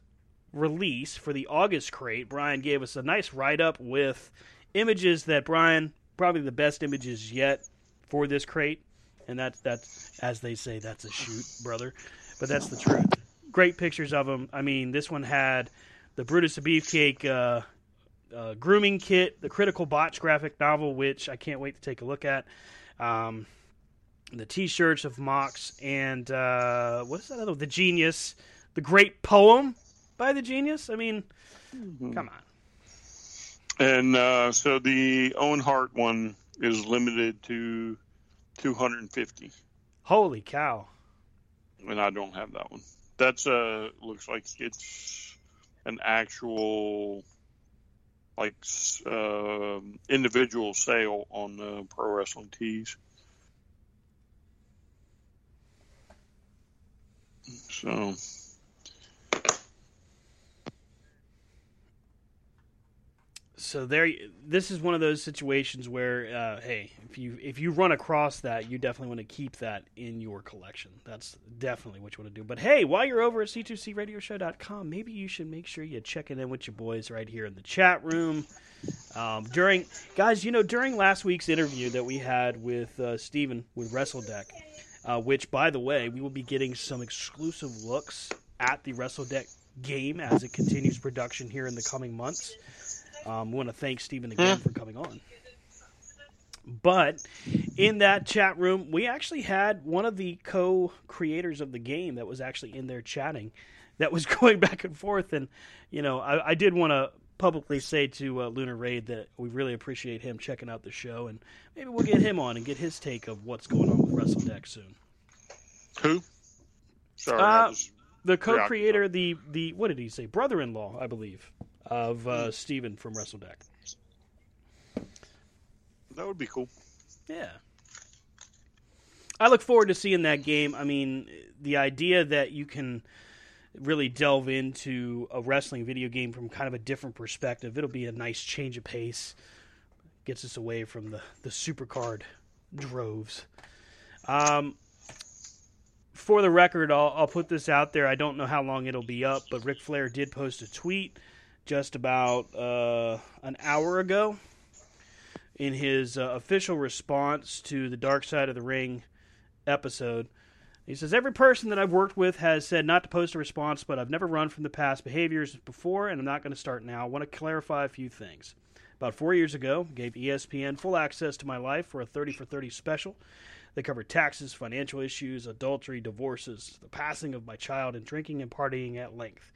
release for the August crate. Brian gave us a nice write up with images that Brian probably the best images yet for this crate, and that's that's as they say that's a shoot, brother, but that's the truth great pictures of them. I mean, this one had the Brutus the Beefcake uh, uh, grooming kit, the Critical Botch graphic novel, which I can't wait to take a look at. Um, the T-shirts of Mox and uh, what is that other? The Genius, the great poem by the Genius. I mean, come on. And uh, so the Owen Hart one is limited to 250, Holy cow! and I don't have that one that's a looks like it's an actual like uh, individual sale on uh, pro wrestling tees. So. So there this is one of those situations where uh, hey if you if you run across that you definitely want to keep that in your collection. That's definitely what you want to do. But hey while you're over at c2cradioshow.com maybe you should make sure you check in with your boys right here in the chat room. Um, during guys you know during last week's interview that we had with uh, steven with wrestledeck uh, which by the way we will be getting some exclusive looks at the wrestledeck game as it continues production here in the coming months um, we want to thank Stephen again for coming on. But in that chat room, we actually had one of the co-creators of the game that was actually in there chatting, that was going back and forth. And you know, I, I did want to publicly say to uh, Lunar Raid that we really appreciate him checking out the show, and maybe we'll get him on and get his take of what's going on with WrestleDeck soon. Who? Sorry, uh, the co-creator, the the what did he say? Brother-in-law, I believe of uh. Steven from WrestleDeck. That would be cool. Yeah. I look forward to seeing that game. I mean, the idea that you can really delve into a wrestling video game from kind of a different perspective, it'll be a nice change of pace. Gets us away from the, the supercard droves. Um, for the record, I'll, I'll put this out there. I don't know how long it'll be up, but Ric Flair did post a tweet just about uh, an hour ago in his uh, official response to the Dark Side of the Ring episode. He says, Every person that I've worked with has said not to post a response, but I've never run from the past behaviors before, and I'm not going to start now. I want to clarify a few things. About four years ago, gave ESPN full access to my life for a 30 for 30 special. They covered taxes, financial issues, adultery, divorces, the passing of my child, and drinking and partying at length.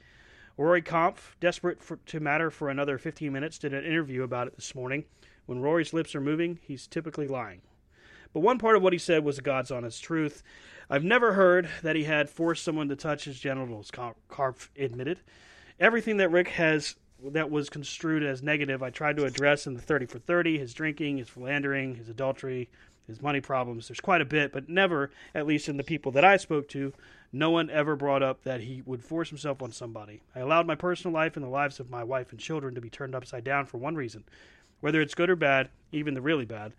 Rory Karpf, desperate for, to matter for another 15 minutes, did an interview about it this morning. When Rory's lips are moving, he's typically lying. But one part of what he said was God's honest truth. I've never heard that he had forced someone to touch his genitals, Karpf admitted. Everything that Ric has that was construed as negative, I tried to address in the 30 for 30 his drinking, his philandering, his adultery, his money problems. There's quite a bit, but never, at least in the people that I spoke to, no one ever brought up that he would force himself on somebody. I allowed my personal life and the lives of my wife and children to be turned upside down for one reason. Whether it's good or bad, even the really bad,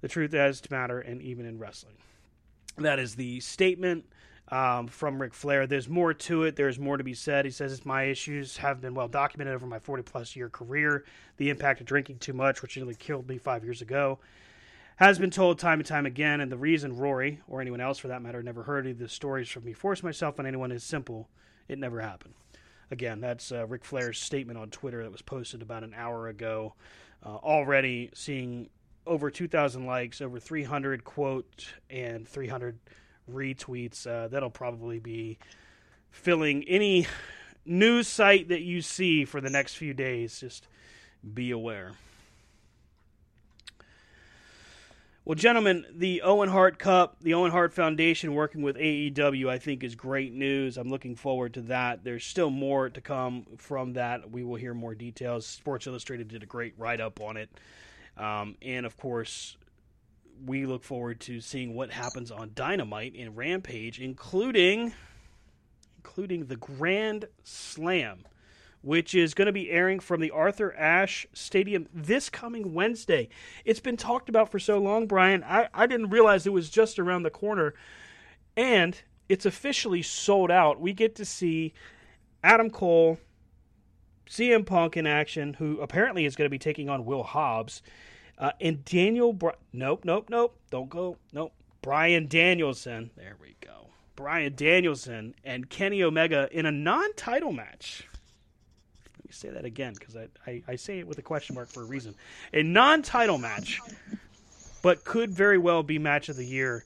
the truth has to matter, and even in wrestling. That is the statement um, from Ric Flair. There's more to it. There's more to be said. He says, My issues have been well documented over my 40 plus year career. The impact of drinking too much, which nearly killed me five years ago has been told time and time again, and the reason Rory, or anyone else for that matter, never heard any of the stories from me force myself on anyone is simple. It never happened. Again, that's uh, Ric Flair's statement on Twitter that was posted about an hour ago. Uh, already seeing over 2,000 likes, over 300 quote, and 300 retweets. Uh, that'll probably be filling any news site that you see for the next few days. Just be aware. Well, gentlemen, the Owen Hart Cup, the Owen Hart Foundation working with AEW, I think is great news. I'm looking forward to that. There's still more to come from that. We will hear more details. Sports Illustrated did a great write up on it. Um, and of course, we look forward to seeing what happens on Dynamite and Rampage, including including the Grand Slam which is going to be airing from the Arthur Ashe Stadium this coming Wednesday. It's been talked about for so long, Brian. I, I didn't realize it was just around the corner. And it's officially sold out. We get to see Adam Cole, CM Punk in action, who apparently is going to be taking on Will Hobbs, uh, and Daniel. Br- nope, nope, nope. Don't go. Nope. Brian Danielson. There we go. Brian Danielson and Kenny Omega in a non title match me say that again because I, I, I say it with a question mark for a reason. A non title match, but could very well be match of the year.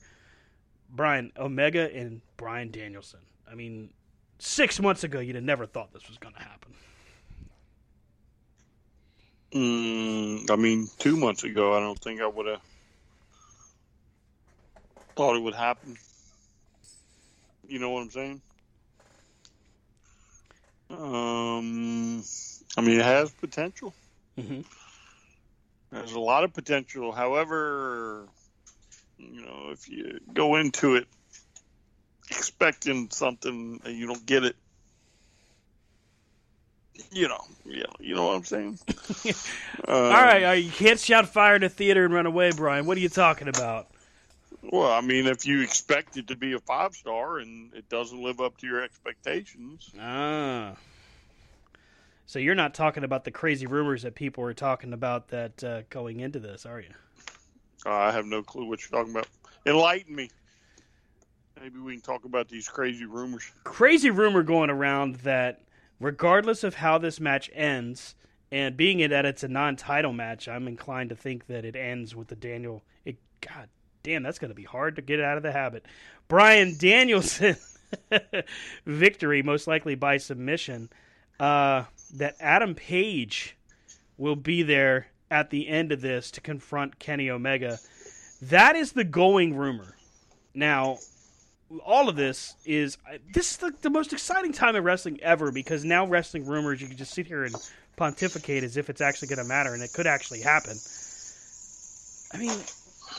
Brian Omega and Brian Danielson. I mean, six months ago, you'd have never thought this was going to happen. Mm, I mean, two months ago, I don't think I would have thought it would happen. You know what I'm saying? Um, I mean, it has potential. Mm-hmm. There's a lot of potential. However, you know, if you go into it expecting something and you don't get it, you know, you know, you know what I'm saying. uh, all right, all right, you can't shout fire in a theater and run away, Brian. What are you talking about? Well, I mean, if you expect it to be a five star and it doesn't live up to your expectations, Ah. So you're not talking about the crazy rumors that people were talking about that uh, going into this, are you? I have no clue what you're talking about. Enlighten me. Maybe we can talk about these crazy rumors. Crazy rumor going around that regardless of how this match ends, and being it that it's a non-title match, I'm inclined to think that it ends with the Daniel. It, God damn, that's going to be hard to get out of the habit. Brian Danielson victory, most likely by submission. Uh, that Adam Page will be there at the end of this to confront Kenny Omega. That is the going rumor. Now, all of this is this is the, the most exciting time of wrestling ever because now wrestling rumors you can just sit here and pontificate as if it's actually going to matter and it could actually happen. I mean,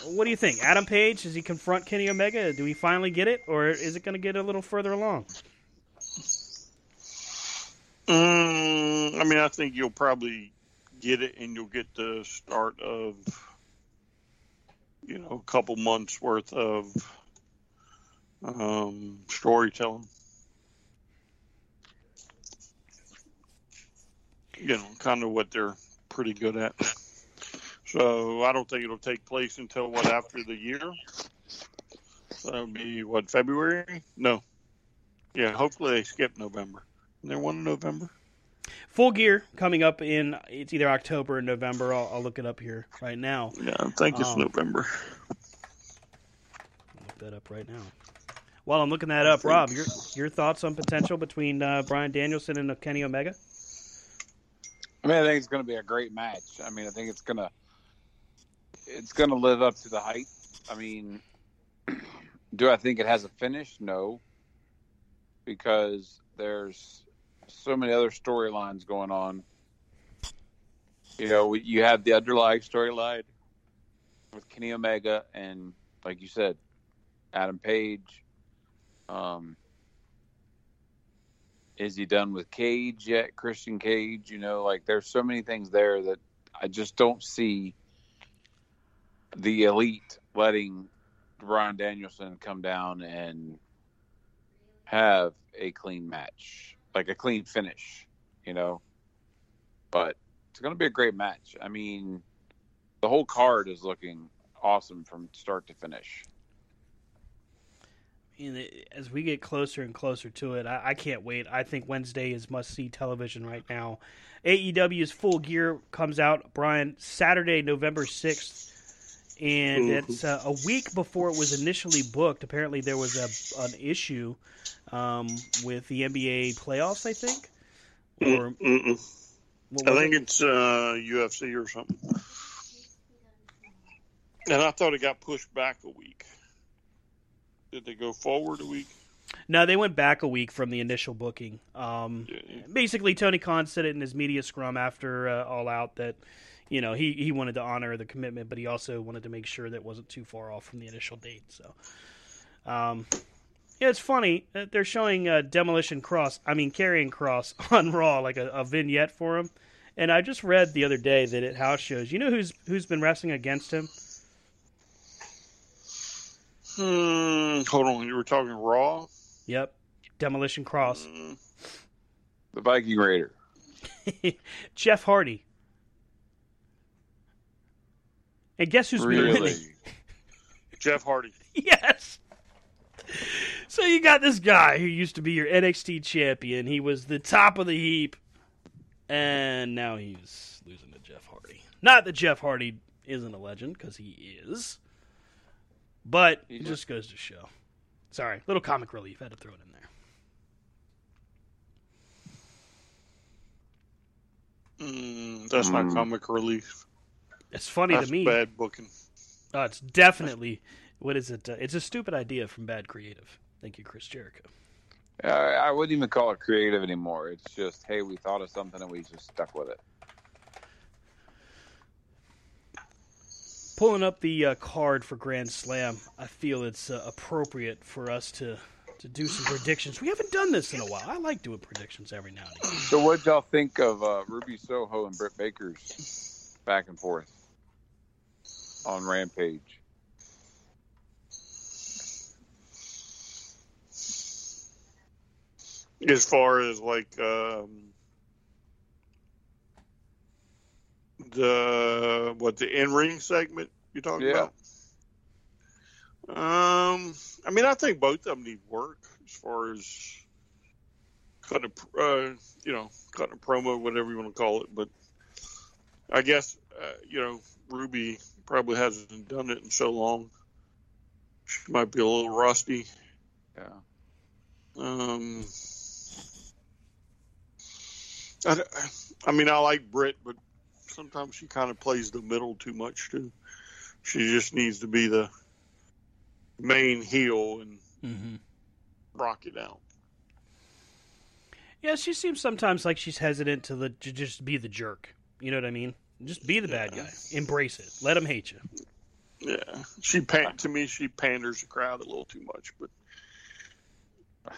what do you think? Adam Page does he confront Kenny Omega? Do we finally get it, or is it going to get a little further along? Mm, I mean, I think you'll probably get it, and you'll get the start of, you know, a couple months worth of um, storytelling. You know, kind of what they're pretty good at. So I don't think it'll take place until what after the year. So that'll be what February? No. Yeah, hopefully they skip November. And they're one in November. Full Gear coming up in it's either October or November. I'll, I'll look it up here right now. Yeah, I think it's Um, November. Look that up right now. While I'm looking that up, Rob, your your thoughts on potential between uh, Brian Danielson and Kenny Omega? I mean, I think it's going to be a great match. I mean, I think it's gonna it's going to live up to the hype. I mean, do I think it has a finish? No, because there's so many other storylines going on. You know, you have the underlying storyline with Kenny Omega and, like you said, Adam Page. Um, is he done with Cage yet? Christian Cage, you know, like there's so many things there that I just don't see the elite letting Brian Danielson come down and have a clean match, like a clean finish, you know. But it's going to be a great match. I mean, the whole card is looking awesome from start to finish. And as we get closer and closer to it, I, I can't wait. I think Wednesday is must see television right now. AEW's Full Gear comes out, Brian, Saturday, November 6th. And it's uh, a week before it was initially booked. Apparently, there was a, an issue um, with the NBA playoffs, I think. Or I think it? it's uh, UFC or something. And I thought it got pushed back a week. Did they go forward a week? No, they went back a week from the initial booking. Um, basically, Tony Khan said it in his media scrum after uh, All Out that you know he, he wanted to honor the commitment, but he also wanted to make sure that it wasn't too far off from the initial date. So, um, yeah, it's funny they're showing uh, Demolition Cross. I mean, Karrion Kross on Raw, like a, a vignette for him. And I just read the other day that at house shows, you know who's who's been wrestling against him? Hmm. Hold on. You were talking Raw? Yep, Demolition Cross. Mm, The Viking Raider. Jeff Hardy. And guess who's been winning? Jeff Hardy. Yes. So you got this guy who used to be your NXT champion. He was the top of the heap, and now he's losing to Jeff Hardy. Not that Jeff Hardy isn't a legend, because he is, but He it just- just goes to show. Sorry, little comic relief. had to throw it in there. Mm, that's Mm. not comic relief. It's funny That's to me. bad booking. Oh, it's definitely what is it? Uh, it's a stupid idea from Bad Creative. Thank you, Chris Jericho. I, I wouldn't even call it creative anymore. It's just, hey, we thought of something and we just stuck with it. pulling up the uh, card for Grand Slam, I feel it's uh, appropriate for us to to to do some predictions. We haven't done this in a while. I like doing predictions every now and again. So, what y'all think of uh, Ruby Soho and Britt Baker's back and forth on Rampage? As far as like um, the what the in ring segment you're talking Yeah. about? Um, I mean, I think both of them need work as far as cutting a, uh, you know, cutting a promo, whatever you want to call it. But I guess uh, you know, Ruby probably hasn't done it in so long. She might be a little rusty. Yeah. Um, I, I mean, I like Britt, but sometimes she kind of plays the middle too much too. She just needs to be the main heel and Mm-hmm. rock it out. Yeah, she seems sometimes like she's hesitant to, the, to just be the jerk. You know what I mean? Just be the bad guy. Embrace it. Let them hate you. Yeah, she pan- to me she panders the crowd a little too much, but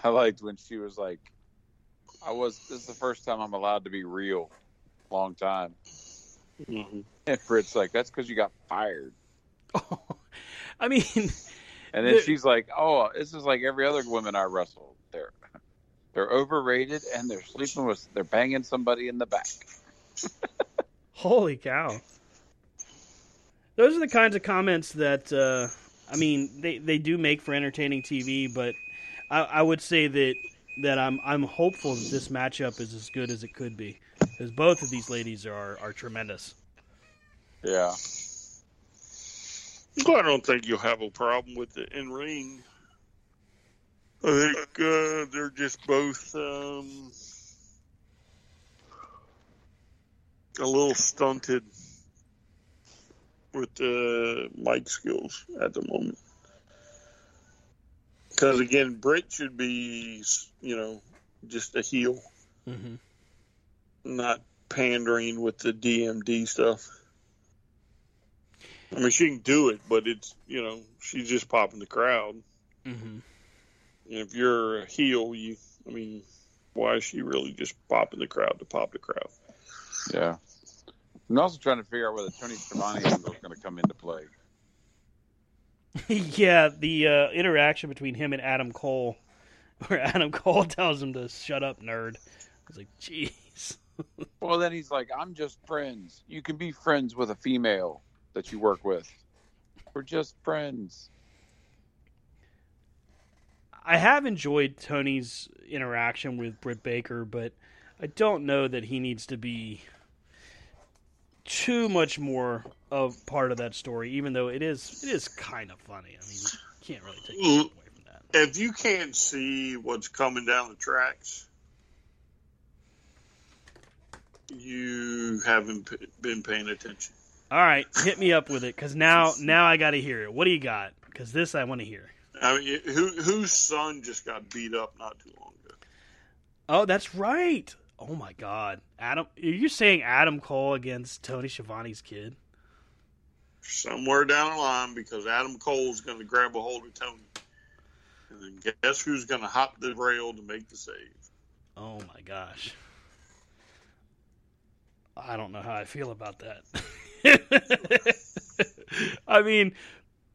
I liked when she was like, "I was. This is the first time I'm allowed to be real, long time." mhm. And Britt's like, "That's because you got fired." I mean, And then The- she's like, "Oh, this is like every other woman I wrestled. They're they're overrated and they're sleeping with, they're banging somebody in the back." holy cow. Those are the kinds of comments that, uh, I mean, they, they do make for entertaining TV, but I, I would say that that I'm I'm hopeful that this matchup is as good as it could be, because both of these ladies are are tremendous. Yeah. Well, I don't think you'll have a problem with the in ring. I think uh, they're just both um, a little stunted with the mic skills at the moment. Because again, Britt should be, you know, just a heel, Mm-hmm. not pandering with the DMD stuff. I mean, she can do it, but it's you know she's just popping the crowd. Mm-hmm. And if you're a heel, you, I mean, why is she really just popping the crowd to pop the crowd? Yeah. I'm also trying to figure out whether Tony Schiavone is going to come into play. yeah, the uh, interaction between him and Adam Cole, where Adam Cole tells him to shut up, nerd. I was like, jeez. Well, then he's like, "I'm just friends. You can be friends with a female that you work with. We're just friends." I have enjoyed Tony's interaction with Britt Baker, but I don't know that he needs to be too much more of part of that story. Even though it is, it is kind of funny. I mean, you can't really take away from that. If you can't see what's coming down the tracks, you haven't p- been paying attention. All right, hit me up with it, because now, now I got to hear it. What do you got? Because this I want to hear. I mean, who, whose son just got beat up not too long ago? Oh, that's right. Oh my God, Adam! Are you saying Adam Cole against Tony Schiavone's kid? Somewhere down the line, because Adam Cole's going to grab a hold of Tony. And then guess who's going to hop the rail to make the save? Oh my gosh. I don't know how I feel about that. I mean,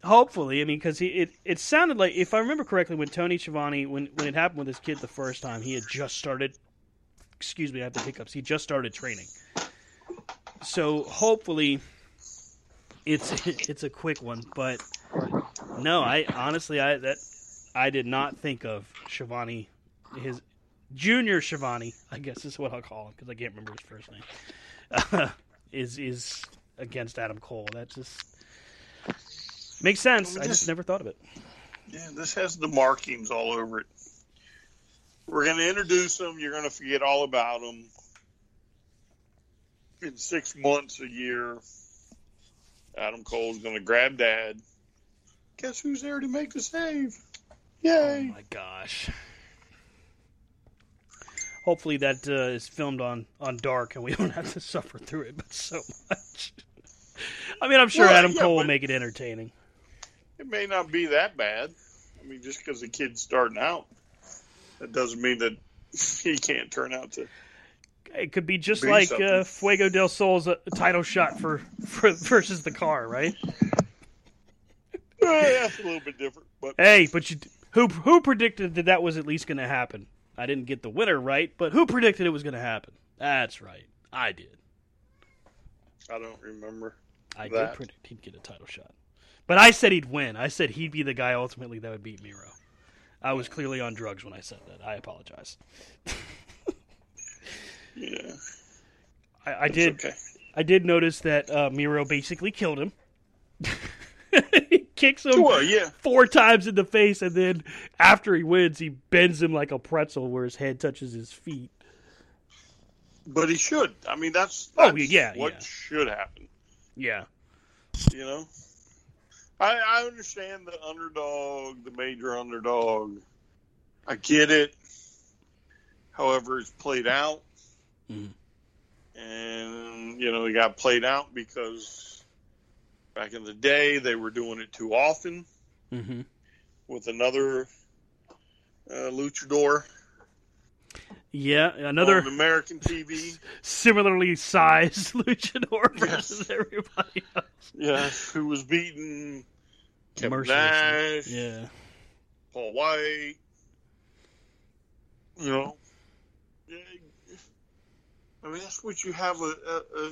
hopefully, I mean, because it it sounded like, if I remember correctly, when Tony Schiavone, when when it happened with his kid the first time, he had just started. Excuse me, I have the hiccups. He just started training, so hopefully, it's it's a quick one. But no, I honestly, I that I did not think of Schiavone, his Junior Schiavone, I guess is what I'll call him because I can't remember his first name. is is against Adam Cole. That just makes sense. I just never thought of it. Yeah, this has the markings all over it. We're going to introduce them. You're going to forget all about them. In six months, a year, Adam Cole's going to grab Dad. Guess who's there to make the save? Oh Yay! my gosh. Hopefully that uh, is filmed on on dark and we don't have to suffer through it, but so much. I mean, I'm sure Well, Adam yeah, Cole will make it entertaining. It may not be that bad. I mean, just because the kid's starting out. That doesn't mean that he can't turn out to. It could be just Be like uh, Fuego del Sol's uh, title shot for, for versus the car, right? Eh, that's a little bit different, but Hey, but you, who who predicted that that was at least going to happen? I didn't get the winner right, but who predicted it was going to happen? That's right, I did. I don't remember. I did That. predict he'd get a title shot, but I said he'd win. I said he'd be the guy ultimately that would beat Miro. I was clearly on drugs when I said that. I apologize. Yeah, I, I did. Okay. I did notice that uh, Miro basically killed him. he kicks him Well, yeah. four times in the face, and then after he wins, he bends him like a pretzel where his head touches his feet. But he should. I mean, that's, Oh, yeah, what yeah. should happen. Yeah. You know, I I understand the underdog, the major underdog. I get it. However, it's played out, Mhm. and you know, it got played out because back in the day they were doing it too often Mm-hmm. with another uh, luchador Yeah, another on American TV. similarly sized luchador versus everybody else. Yeah, who was beaten? Kevin Nash, Yeah. Paul White. You know, I mean that's what you have a, a, a,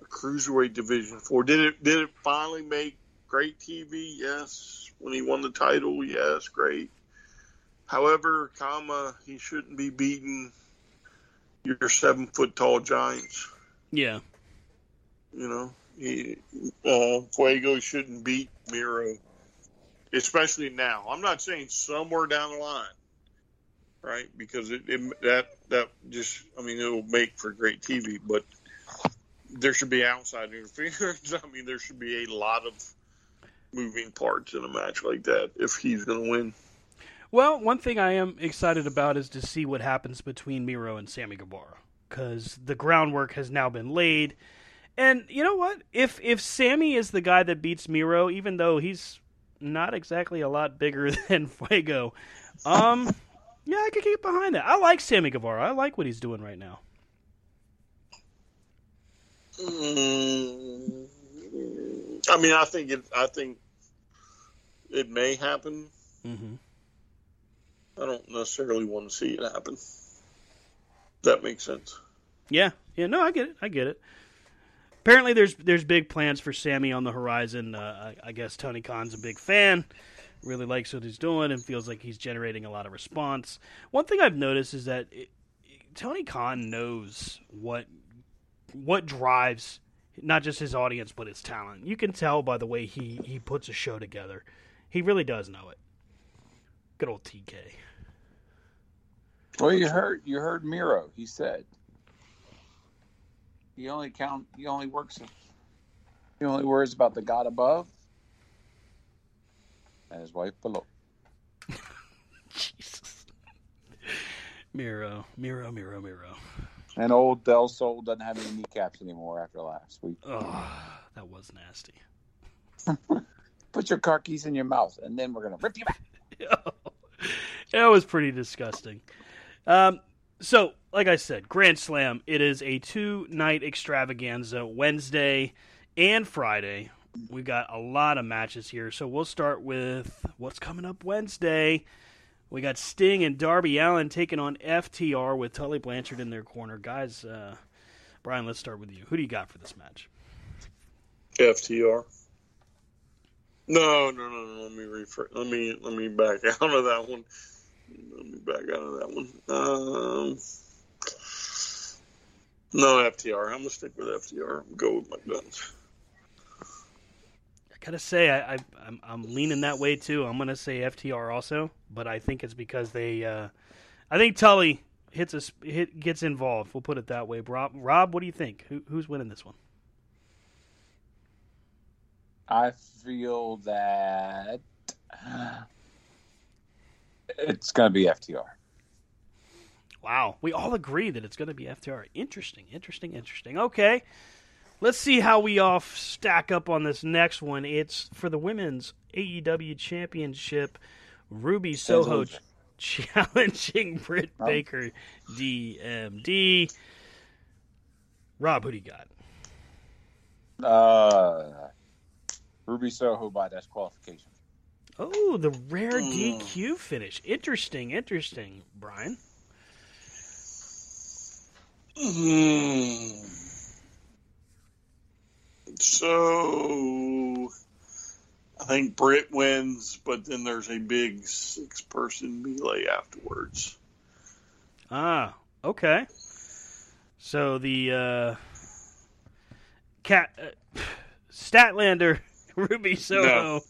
a cruiserweight division for. Did it? Did it finally make great TV? Yes. When he won the title, yes, great. However, comma, he shouldn't be beating your seven foot tall giants. Yeah. You know, he, uh, Fuego shouldn't beat Miro, especially now. I'm not saying somewhere down the line, right? Because it, it that that just, I mean, it'll make for great TV, but there should be outside interference. I mean, there should be a lot of moving parts in a match like that if he's going to win. Well, one thing I am excited about is to see what happens between Miro and Sammy Guevara because the groundwork has now been laid. And you know what? If if Sammy is the guy that beats Miro, even though he's not exactly a lot bigger than Fuego, um, yeah, I could get behind that. I like Sammy Guevara. I like what he's doing right now. Mm, I mean, I think it. I think it may happen. Mm-hmm. I don't necessarily want to see it happen. That makes sense. Yeah, yeah, no, I get it. I get it. Apparently, there's there's big plans for Sammy on the horizon. Uh, I, I guess Tony Khan's a big fan, really likes what he's doing, and feels like he's generating a lot of response. One thing I've noticed is that it, Tony Khan knows what what drives not just his audience but his talent. You can tell by the way he he puts a show together. He really does know it. Good old TK. Well, you heard you heard Miro. He said he only count. He only works. He only worries about the God above and his wife below. Jesus. Miro, Miro, Miro, Miro. And old Del Sol doesn't have any kneecaps anymore after last week. Oh, that was nasty. Put your car keys in your mouth, and then we're gonna rip you back. it was pretty disgusting. Um, so, like I said, Grand Slam. It is a two-night extravaganza, Wednesday and Friday. We got a lot of matches here, so we'll start with what's coming up Wednesday. We got Sting and Darby Allin taking on FTR with Tully Blanchard in their corner. Guys, uh, Brian, let's start with you. Who do you got for this match? FTR. No, no, no, no. Let me refer. Let me let me back out of that one. Let me back out of that one. Um, no FTR. I'm gonna stick with FTR. Go with my guns. I gotta say, I, I I'm, I'm leaning that way too. I'm gonna say FTR also, but I think it's because they, uh, I think Tully hits a hit gets involved. We'll put it that way. Rob, Rob, what do you think? Who, who's winning this one? I feel that it's gonna be FTR. Wow, we all agree that it's gonna be FTR. Interesting, interesting, interesting. Okay, let's see how we all stack up on this next one. It's for the women's AEW Championship. Ruby Soho. challenging Britt Oh. Baker, DMD. Rob, who do you got? Uh, Ruby Soho by disqualification. Oh, the rare Mm. DQ finish. Interesting, interesting, Brian. Hmm. So I think Britt wins, but then there's a big six person melee afterwards. Ah, okay. So the uh, cat uh, Statlander Ruby Soho.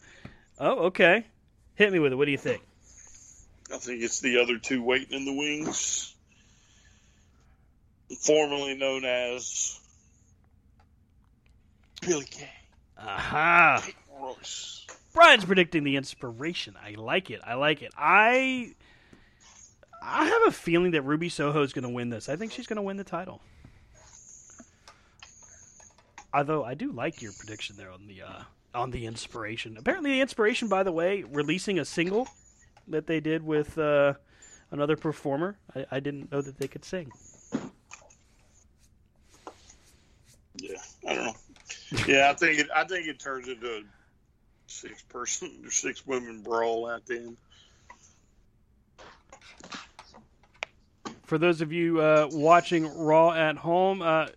Oh, okay. Hit me with it. What do you think? I think it's the other two waiting in the wings, formerly known as Billie Kay. Aha! Royce. Brian's predicting the inspiration. I like it. I like it. I I have a feeling that Ruby Soho is going to win this. I think she's going to win the title. Although I do like your prediction there on the uh, on the inspiration. Apparently, the inspiration, by the way, releasing a single that they did with uh, another performer. I, I didn't know that they could sing. Yeah, I don't know. Yeah, I think it. I think it turns into a six person or six women brawl at the end. For those of you uh, watching Raw at home, uh,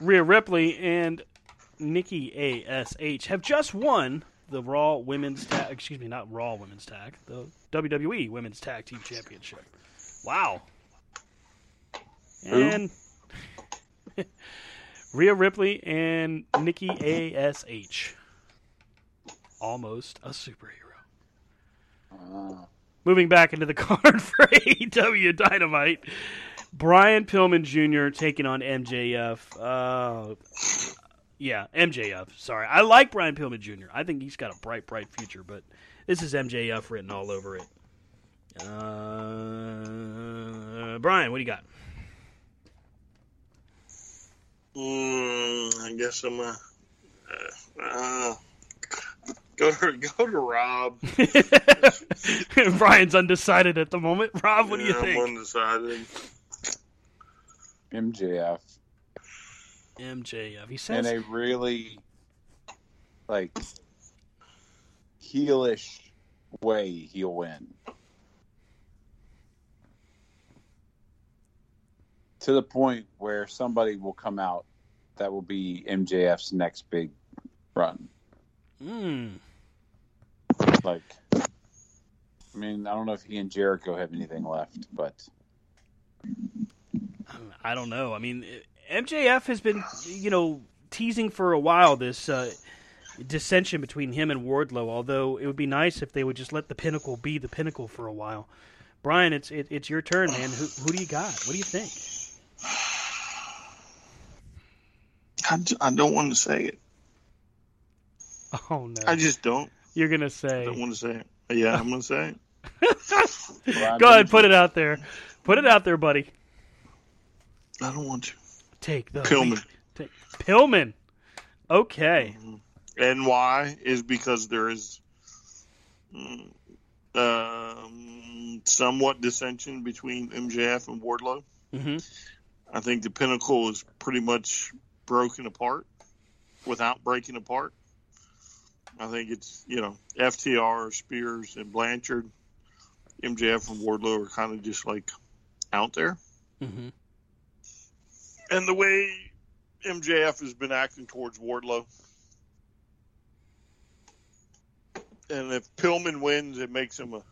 Rhea Ripley and Nikki Ash have just won the Raw Women's Tag. Excuse me, not Raw Women's Tag, the WWE Women's Tag Team Championship. Wow. And Rhea Ripley and Nikki Ash. Almost a superhero. Uh, Moving back into the card for AEW Dynamite, Brian Pillman Jr. taking on MJF. Uh, yeah, MJF. Sorry, I like Brian Pillman Jr. I think he's got a bright, bright future, but this is MJF written all over it. Uh, Brian, what do you got? Mm, I guess I'm a. Uh, uh, go to go to Rob. Brian's undecided at the moment. Rob, what do you think? I'm undecided. MJF MJF. He in says a really like heelish way he'll win. To the point where somebody will come out that will be MJF's next big run. Hmm. Like I mean, I don't know if he and Jericho have anything left, but I don't know. I mean, MJF has been, you know, teasing for a while this uh, dissension between him and Wardlow. Although it would be nice if they would just let the Pinnacle be the Pinnacle for a while. Brian, it's it, it's your turn, man. Who who do you got? What do you think? I, d- I don't want to say it. Oh no, I just don't. you're gonna say. I don't want to say it. Yeah, I'm gonna say it. Go ahead, put it out there. Put it out there, buddy. I don't want to. Take the Pillman. lead. Take Pillman. Okay. And why is because there is mm, um, somewhat dissension between MJF and Wardlow. hmm I think the pinnacle is pretty much broken apart without breaking apart. I think it's, you know, FTR, Spears, and Blanchard, MJF and Wardlow are kind of just like out there. hmm And the way MJF has been acting towards Wardlow. And if Pillman wins, it makes him a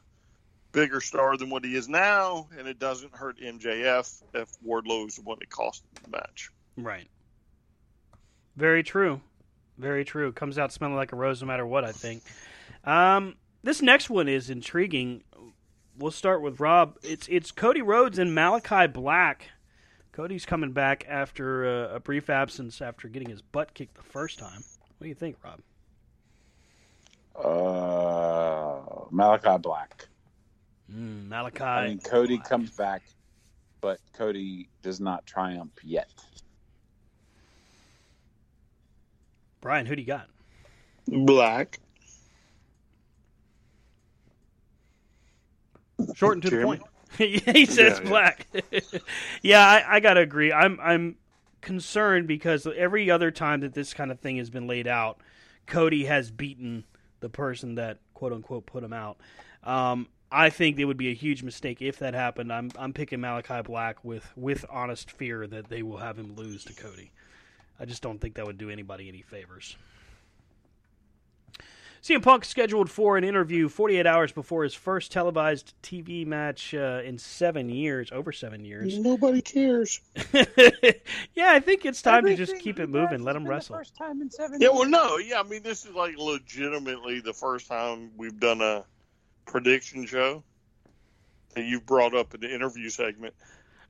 bigger star than what he is now, and it doesn't hurt MJF if Wardlow is the one that cost him the match. Right. Very true. Very true. Comes out smelling like a rose no matter what, I think. Um, this next one is intriguing. We'll start with Rob. It's it's Cody Rhodes and Malakai Black. Cody's coming back after uh, a brief absence after getting his butt kicked the first time. What do you think, Rob? Uh, Malakai Black. Mm, Malakai. I mean, Cody Black. comes back, but Cody does not triumph yet. Brian, who do you got? Black. Short and to the point. he says Yeah, yeah. black. yeah, I, I gotta agree. I'm I'm concerned because every other time that this kind of thing has been laid out, Cody has beaten the person that quote unquote put him out. Um, I think it would be a huge mistake if that happened. I'm I'm picking Malakai Black with with honest fear that they will have him lose to Cody. I just don't think that would do anybody any favors. CM Punk scheduled for an interview 48 hours before his first televised TV match uh, in seven years, over seven years. Nobody cares. yeah, I think it's time to just keep it moving, let him wrestle. First time in seven Yeah, well, no, yeah. I mean, this is like legitimately the first time we've done a prediction show that you've brought up in the interview segment.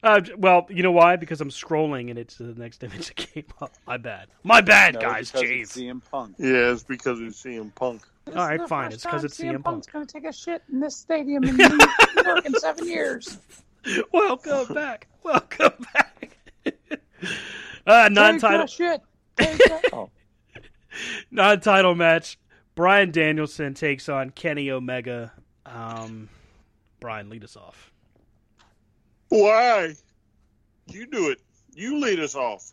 Uh, well, you know why? Because I'm scrolling and it's the next image that came up. My bad. My bad, No, guys. because Jeez. it's CM Punk. Yeah, it's because it's CM Punk. All right, fine. It's because it's CM Punk. Punk's going to take a shit in this stadium in New York in seven years. Welcome back. Welcome back. uh, non-title. Shit. Oh, non-title match. Bryan Danielson takes on Kenny Omega. Um, Brian, lead us off. Why? You do it. You lead us off.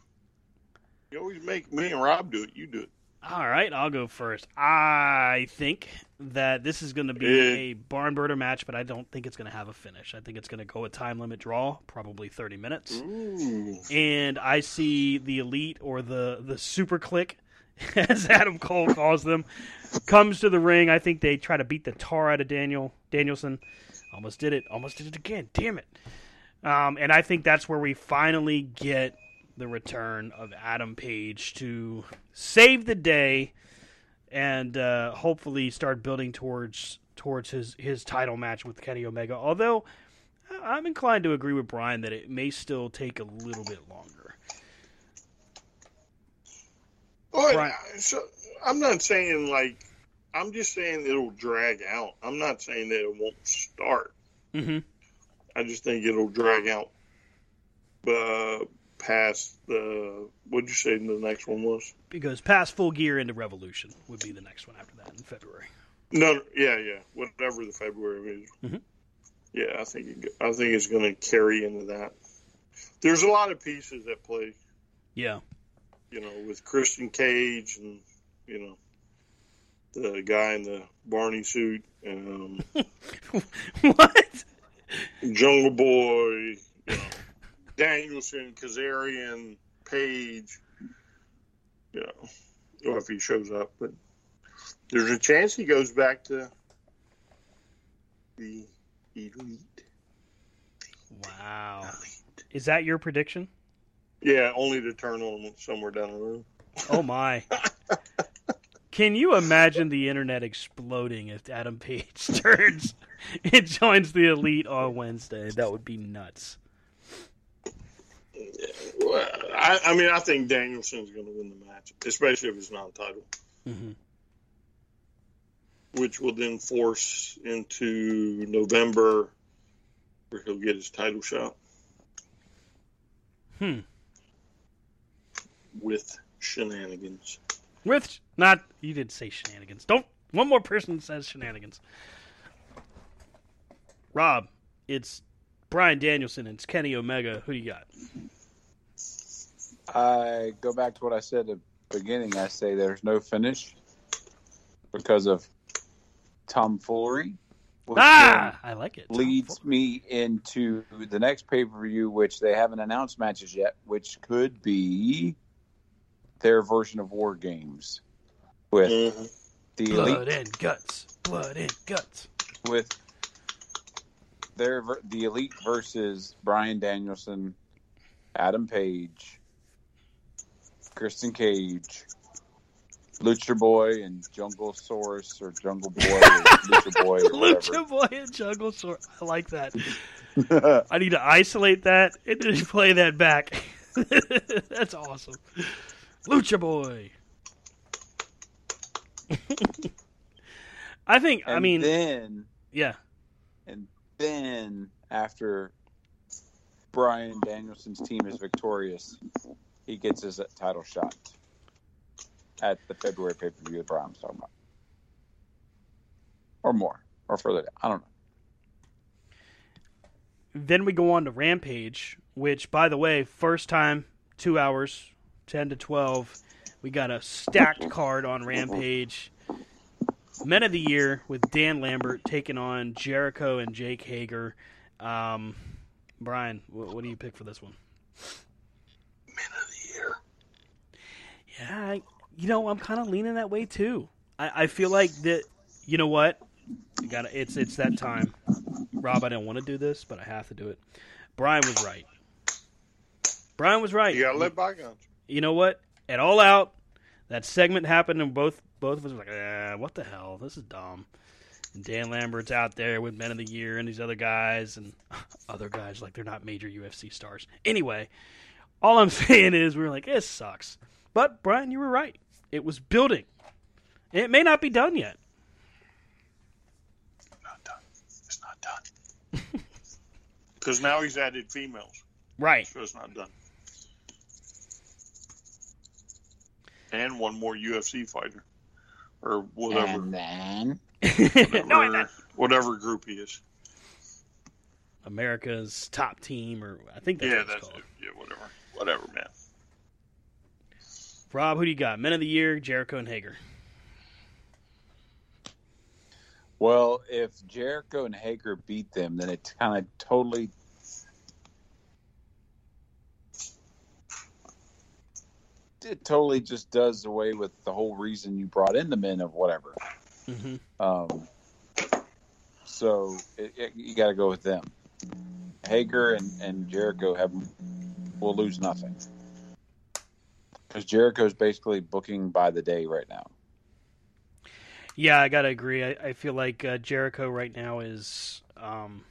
You always make me and Rob do it. You do it. All right, I'll go first. I think that this is going to be Eh. a barn burner match, but I don't think it's going to have a finish. I think it's going to go a time limit draw, probably 30 minutes. Ooh. And I see the elite or the the Super Kliq, as Adam Cole calls them, comes to the ring. I think they try to beat the tar out of Daniel Danielson. Almost did it. Almost did it again. Damn it. Um, and I think that's where we finally get the return of Adam Page to save the day and uh, hopefully start building towards towards his, his title match with Kenny Omega. Although I'm inclined to agree with Brian that it may still take a little bit longer. Well, Right. so I'm not saying like I'm just saying it'll drag out. I'm not saying that it won't start. Mm-hmm. I just think it'll drag out uh, past the what'd you say the next one was? Because past full gear into Revolution would be the next one after that in February. No, yeah, yeah, whatever the February is. Mhm. Yeah, I think it, I think it's going to carry into that. There's a lot of pieces at play, Yeah. you know, with Christian Cage and you know the guy in the Barney suit, um, what? Jungle Boy, you know, Danielson, Kazarian, Page. You know, or if he shows up, but there's a chance he goes back to the elite. Wow. Is that your prediction? Yeah, only to turn on him somewhere down the road. Oh my. Can you imagine the internet exploding if Adam Page turns and joins the elite on Wednesday? That would be nuts. Well, I, I mean, I think Danielson's going to win the match, especially if it's non-title, Mhm. which will then force into November where he'll get his title shot Hmm. with shenanigans. With not you did say shenanigans. Don't one more person says shenanigans. Rob, it's Bryan Danielson and it's Kenny Omega. Who do you got? I go back to what I said at the beginning. I say there's no finish because of tomfoolery. which Ah, I like it. leads me into the next pay per view, which they haven't announced matches yet, which could be their version of War Games with Mhm. the blood elite and guts. Blood and guts. with their the elite versus Bryan Danielson, Adam Page, Christian Cage, Lucha Boy, and Jungle Source or Jungle Boy or Lucha Boy or Lucha Boy and Jungle Sword. I like that. I need to isolate that and then play that back. That's awesome. Lucha Boy. I think. I mean, then yeah. and then after Bryan Danielson's team is victorious, he gets his title shot at the February pay per view that Brian was talking about, or more, or further down. I don't know. then we go on to Rampage, which, by the way, first time, two hours, 10 to 12. We got a stacked card on Rampage. Men of the Year with Dan Lambert taking on Jericho and Jake Hager. Um, Brian, what, what do you pick for this one? Men of the year. Yeah, I, you know, I'm kind of leaning that way too. I, I feel like that. You know what? Got it's it's that time. Rob, I didn't want to do this, but I have to do it. Brian was right. Brian was right. You gotta let bygones. You know what? At all out, that segment happened, and both both of us were like, eh, "What the hell? This is dumb." And Dan Lambert's out there with Men of the Year and these other guys and other guys like they're not major UFC stars. Anyway, all I'm saying is we are like, "This sucks." But Brian, you were right. It was building. It may not be done yet. Not done. It's not done. Because now he's added females, Right. so it's not done. And one more UFC fighter, or whatever, And then whatever, no, I- whatever group he is. America's top team, or I think that's yeah, what it's that's called. it. Yeah, whatever, whatever, man. Rob, who do you got? Men of the Year, Jericho and Hager. Well, if Jericho and Hager beat them, then it kind of totally. It totally just does away with the whole reason you brought in the men of whatever. Mm-hmm. Um, so it, it, you got to go with them. Hager and, and Jericho have will lose nothing because Jericho's basically booking by the day right now. Yeah, I gotta agree. I, I feel like uh, Jericho right now is um,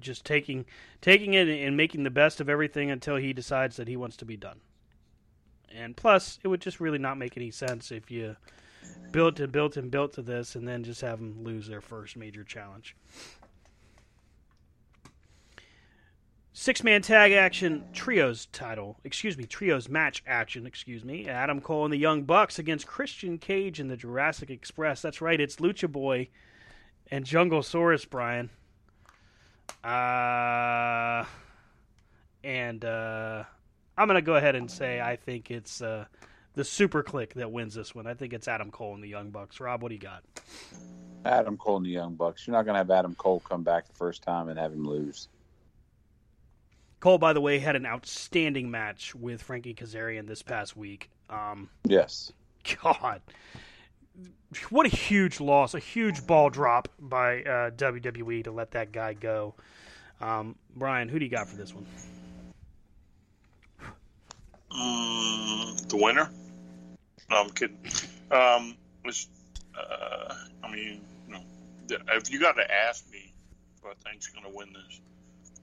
just taking taking it and making the best of everything until he decides that he wants to be done. And plus, it would just really not make any sense if you built and built and built to this, and then just have them lose their first major challenge. Six man tag action trios title, excuse me, trios match action, excuse me. Adam Cole and the Young Bucks against Christian Cage and the Jurassic Express. That's right, it's Lucha Boy and Jungle Saurus, Brian. Uh, and uh, I'm going to go ahead and say I think it's uh, the Super Kliq that wins this one. I think it's Adam Cole and the Young Bucks. Rob, what do you got? Adam Cole and the Young Bucks. You're not going to have Adam Cole come back the first time and have him lose. Cole, by the way, had an outstanding match with Frankie Kazarian this past week. Um, Yes. God, what a huge loss! A huge ball drop by uh, WWE to let that guy go. Um, Brian, who do you got for this one? Mm, the winner? No, I'm kidding. Um, it's, uh, I mean, you know, if you got to ask me who I think's going to win this,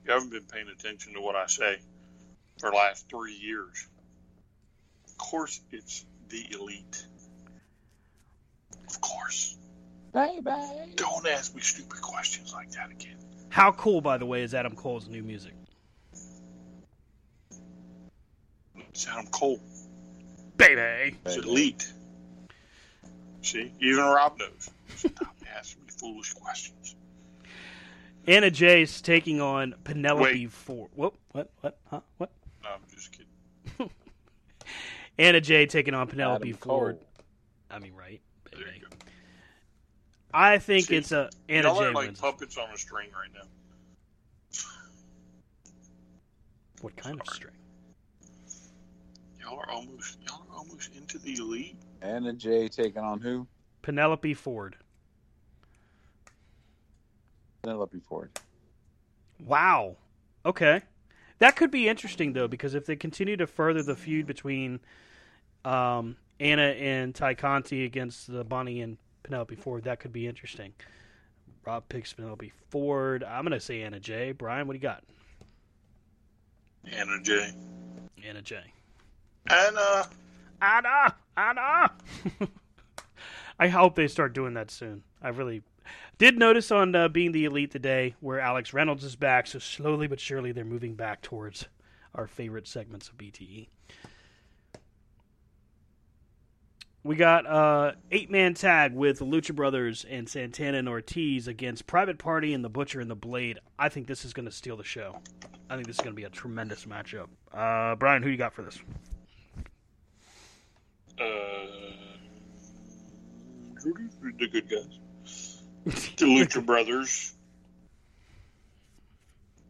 you haven't been paying attention to what I say for the last three years. Of course, it's the elite. Of course. Baby. Don't ask me stupid questions like that again. How cool, by the way, is Adam Cole's new music? It's Adam Cole. Baby. It's elite. See, even Rob knows. Stop asking me foolish questions. Anna Jace taking on Penelope Wait. Ford. Whoop, what, what, huh, what? No, I'm just kidding. Anna Jay taking on Penelope Adam Ford. Cole. I mean, right? There you Baby. go. I think See, it's a Anna Y'all Jay are like wins. puppets on a string right now. What kind of string? Y'all are almost y'all are almost into the elite. Anna Jay taking on who? Penelope Ford. Penelope Ford. Wow. Okay. That could be interesting though, because if they continue to further the feud between um, Anna and Tay Conti against the Bunny and Penelope Ford, that could be interesting. Rob picks Penelope Ford. I'm gonna say Anna Jay. Brian, what do you got? Anna Jay. Anna Jay. Anna. Anna, Anna. I hope they start doing that soon. I really did notice on uh, being the elite today where Alex Reynolds is back. So slowly but surely they're moving back towards our favorite segments of BTE. We got uh, eight man tag with the Lucha Brothers and Santana and Ortiz against Private Party and the Butcher and the Blade. I think this is going to steal the show. I think this is going to be a tremendous matchup. Uh, Brian, who you got for this? Uh, the good guys. the Lucha Brothers.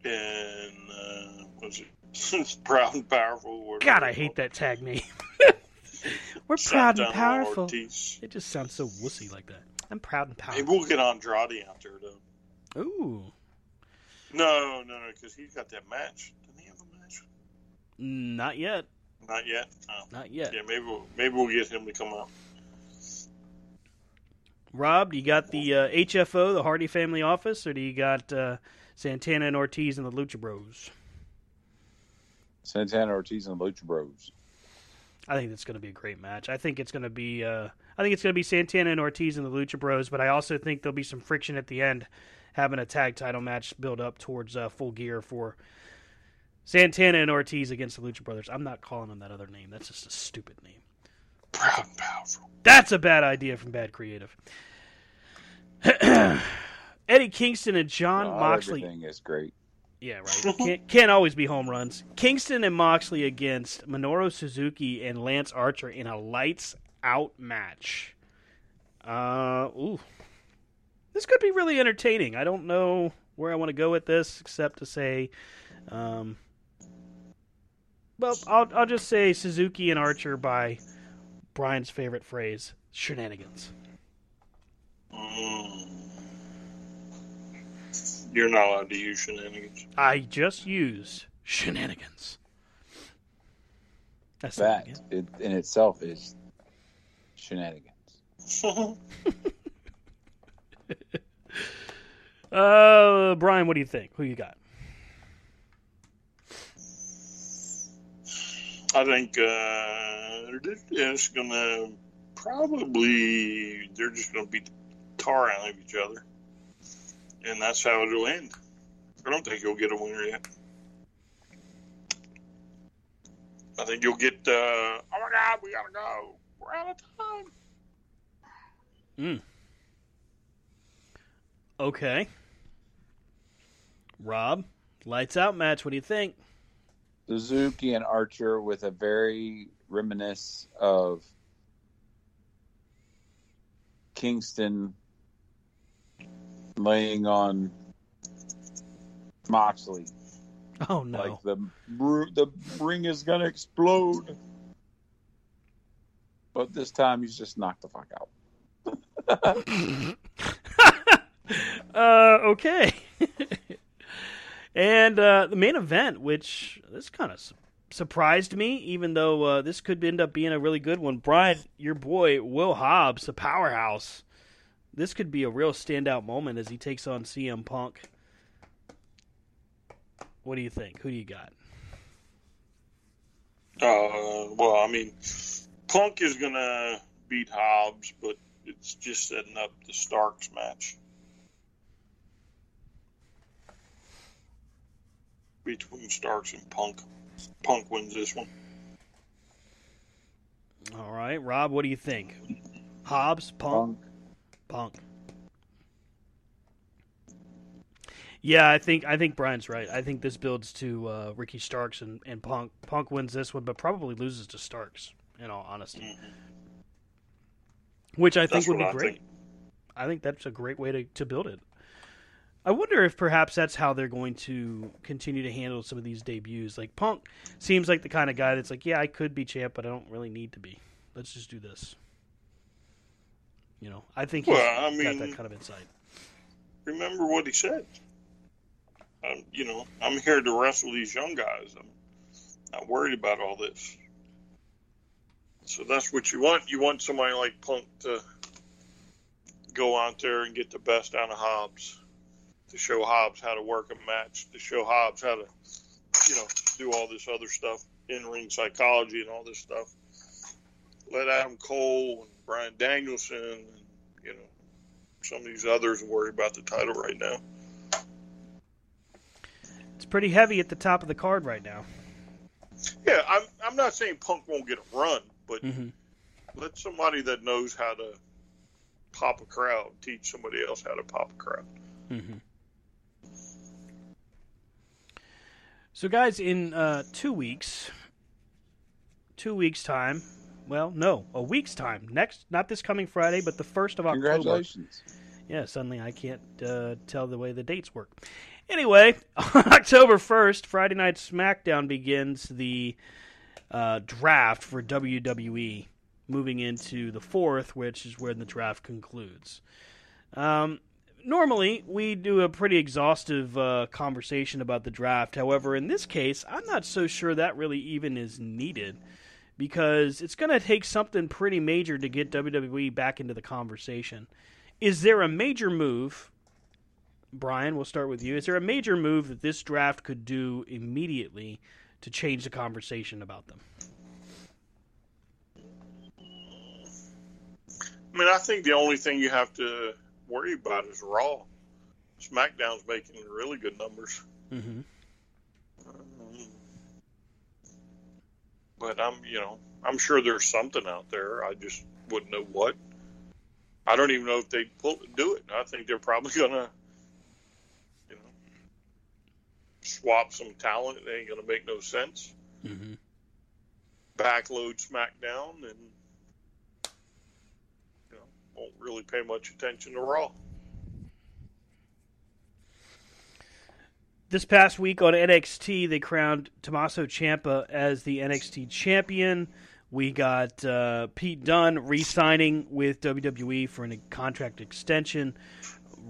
And, uh, was it Proud and Powerful? God, I hate that tag name. We're proud and powerful. Ortiz. It just sounds so wussy like that. I'm proud and Maybe powerful. we'll get Andrade out there, though. Ooh, No, no, no, because he's got that match. Didn't he have a match? not yet. Not yet. Oh. Not yet. Yeah, maybe we'll, maybe we'll get him to come out. Rob, do you got the uh, HFO, the Hardy Family Office, or do you got uh, Santana and Ortiz and the Lucha Bros? Santana Ortiz and the Lucha Bros. I think it's going to be a great match. I think it's going to be, uh, I think it's going to be Santana and Ortiz and the Lucha Bros. But I also think there'll be some friction at the end, having a tag title match build up towards uh, full gear for Santana and Ortiz against the Lucha Brothers. I'm not calling them that other name. That's just a stupid name. Proud and Powerful. That's a bad idea from Bad Creative. Eddie Kingston and Jon Not Moxley. Everything is great. Yeah, right. Can't, can't always be home runs. Kingston and Moxley against Minoru Suzuki and Lance Archer in a lights out match. Uh, ooh. This could be really entertaining. I don't know where I want to go with this, except to say, um, well, I'll I'll just say Suzuki and Archer by Brian's favorite phrase, shenanigans. Mm. You're not allowed to use shenanigans. I just used shenanigans. That's That again. it, in itself is shenanigans. Uh, Brian, what do you think? Who you got? I think uh, it's gonna probably they're just gonna beat the tar out of each other, and that's how it'll end. I don't think you'll get a winner yet. I think you'll get. Uh, oh my God, we gotta go. We're out of time. Okay. Rob, lights out match. What do you think? Suzuki and Archer with a very reminisce of Kingston laying on Moxley. Oh no. Like the the ring is gonna explode, but this time he's just knocked the fuck out. uh, okay. and uh, the main event, which this kind of su- surprised me, even though uh, this could end up being a really good one. Brian, your boy Will Hobbs, the powerhouse. This could be a real standout moment as he takes on CM Punk. What do you think? Who do you got? Uh, well, I mean, Punk is gonna beat Hobbs, but it's just setting up the Starks match between Starks and Punk. Punk wins this one. All right, Rob, what do you think? Hobbs, Punk, Punk. Punk. Yeah, I think I think Brian's right. I think this builds to uh, Ricky Starks and, and Punk. Punk wins this one, but probably loses to Starks. In all honesty, which I think That's would be I great. think. I think that's a great way to, to build it. I wonder if perhaps that's how they're going to continue to handle some of these debuts. Like Punk seems like the kind of guy that's like, yeah, I could be champ, but I don't really need to be. Let's just do this. You know, I think he's Well, I got that kind of insight. Remember what he said. Um, you know, I'm here to wrestle these young guys. I'm not worried about all this. So that's what you want. You want somebody like Punk to go out there and get the best out of Hobbs, to show Hobbs how to work a match, to show Hobbs how to, you know, do all this other stuff, in ring psychology and all this stuff. Let Adam Cole and Bryan Danielson and, you know, some of these others worry about the title right now. It's pretty heavy at the top of the card right now. Yeah, I'm I'm not saying Punk won't get a run, but Mhm. let somebody that knows how to pop a crowd teach somebody else how to pop a crowd. Mm-hmm. So, guys, in uh, two weeks, two weeks' time, well, no, a week's time. Next, not this coming Friday, but the first of October. Congratulations. Yeah, suddenly I can't uh, tell the way the dates work. Anyway, on October 1st, Friday Night SmackDown begins the uh, draft for WWE, moving into the fourth, which is where the draft concludes. Um, normally, we do a pretty exhaustive uh, conversation about the draft. However, in this case, I'm not so sure that really even is needed because it's going to take something pretty major to get WWE back into the conversation. Is there a major move? Brian, we'll start with you. Is there a major move that this draft could do immediately to change the conversation about them? I mean, I think the only thing you have to worry about is Raw. SmackDown's making really good numbers. Mm-hmm. Um, but I'm, you know, I'm sure there's something out there. I just wouldn't know what. I don't even know if they'd pull, do it. I think they're probably gonna, you know, swap some talent. It ain't gonna make no sense. Mm-hmm. Backload SmackDown and won't really pay much attention to Raw. This past week on NXT, they crowned Tommaso Ciampa as the NXT champion. We got uh, Pete Dunne re-signing with WWE for a contract extension.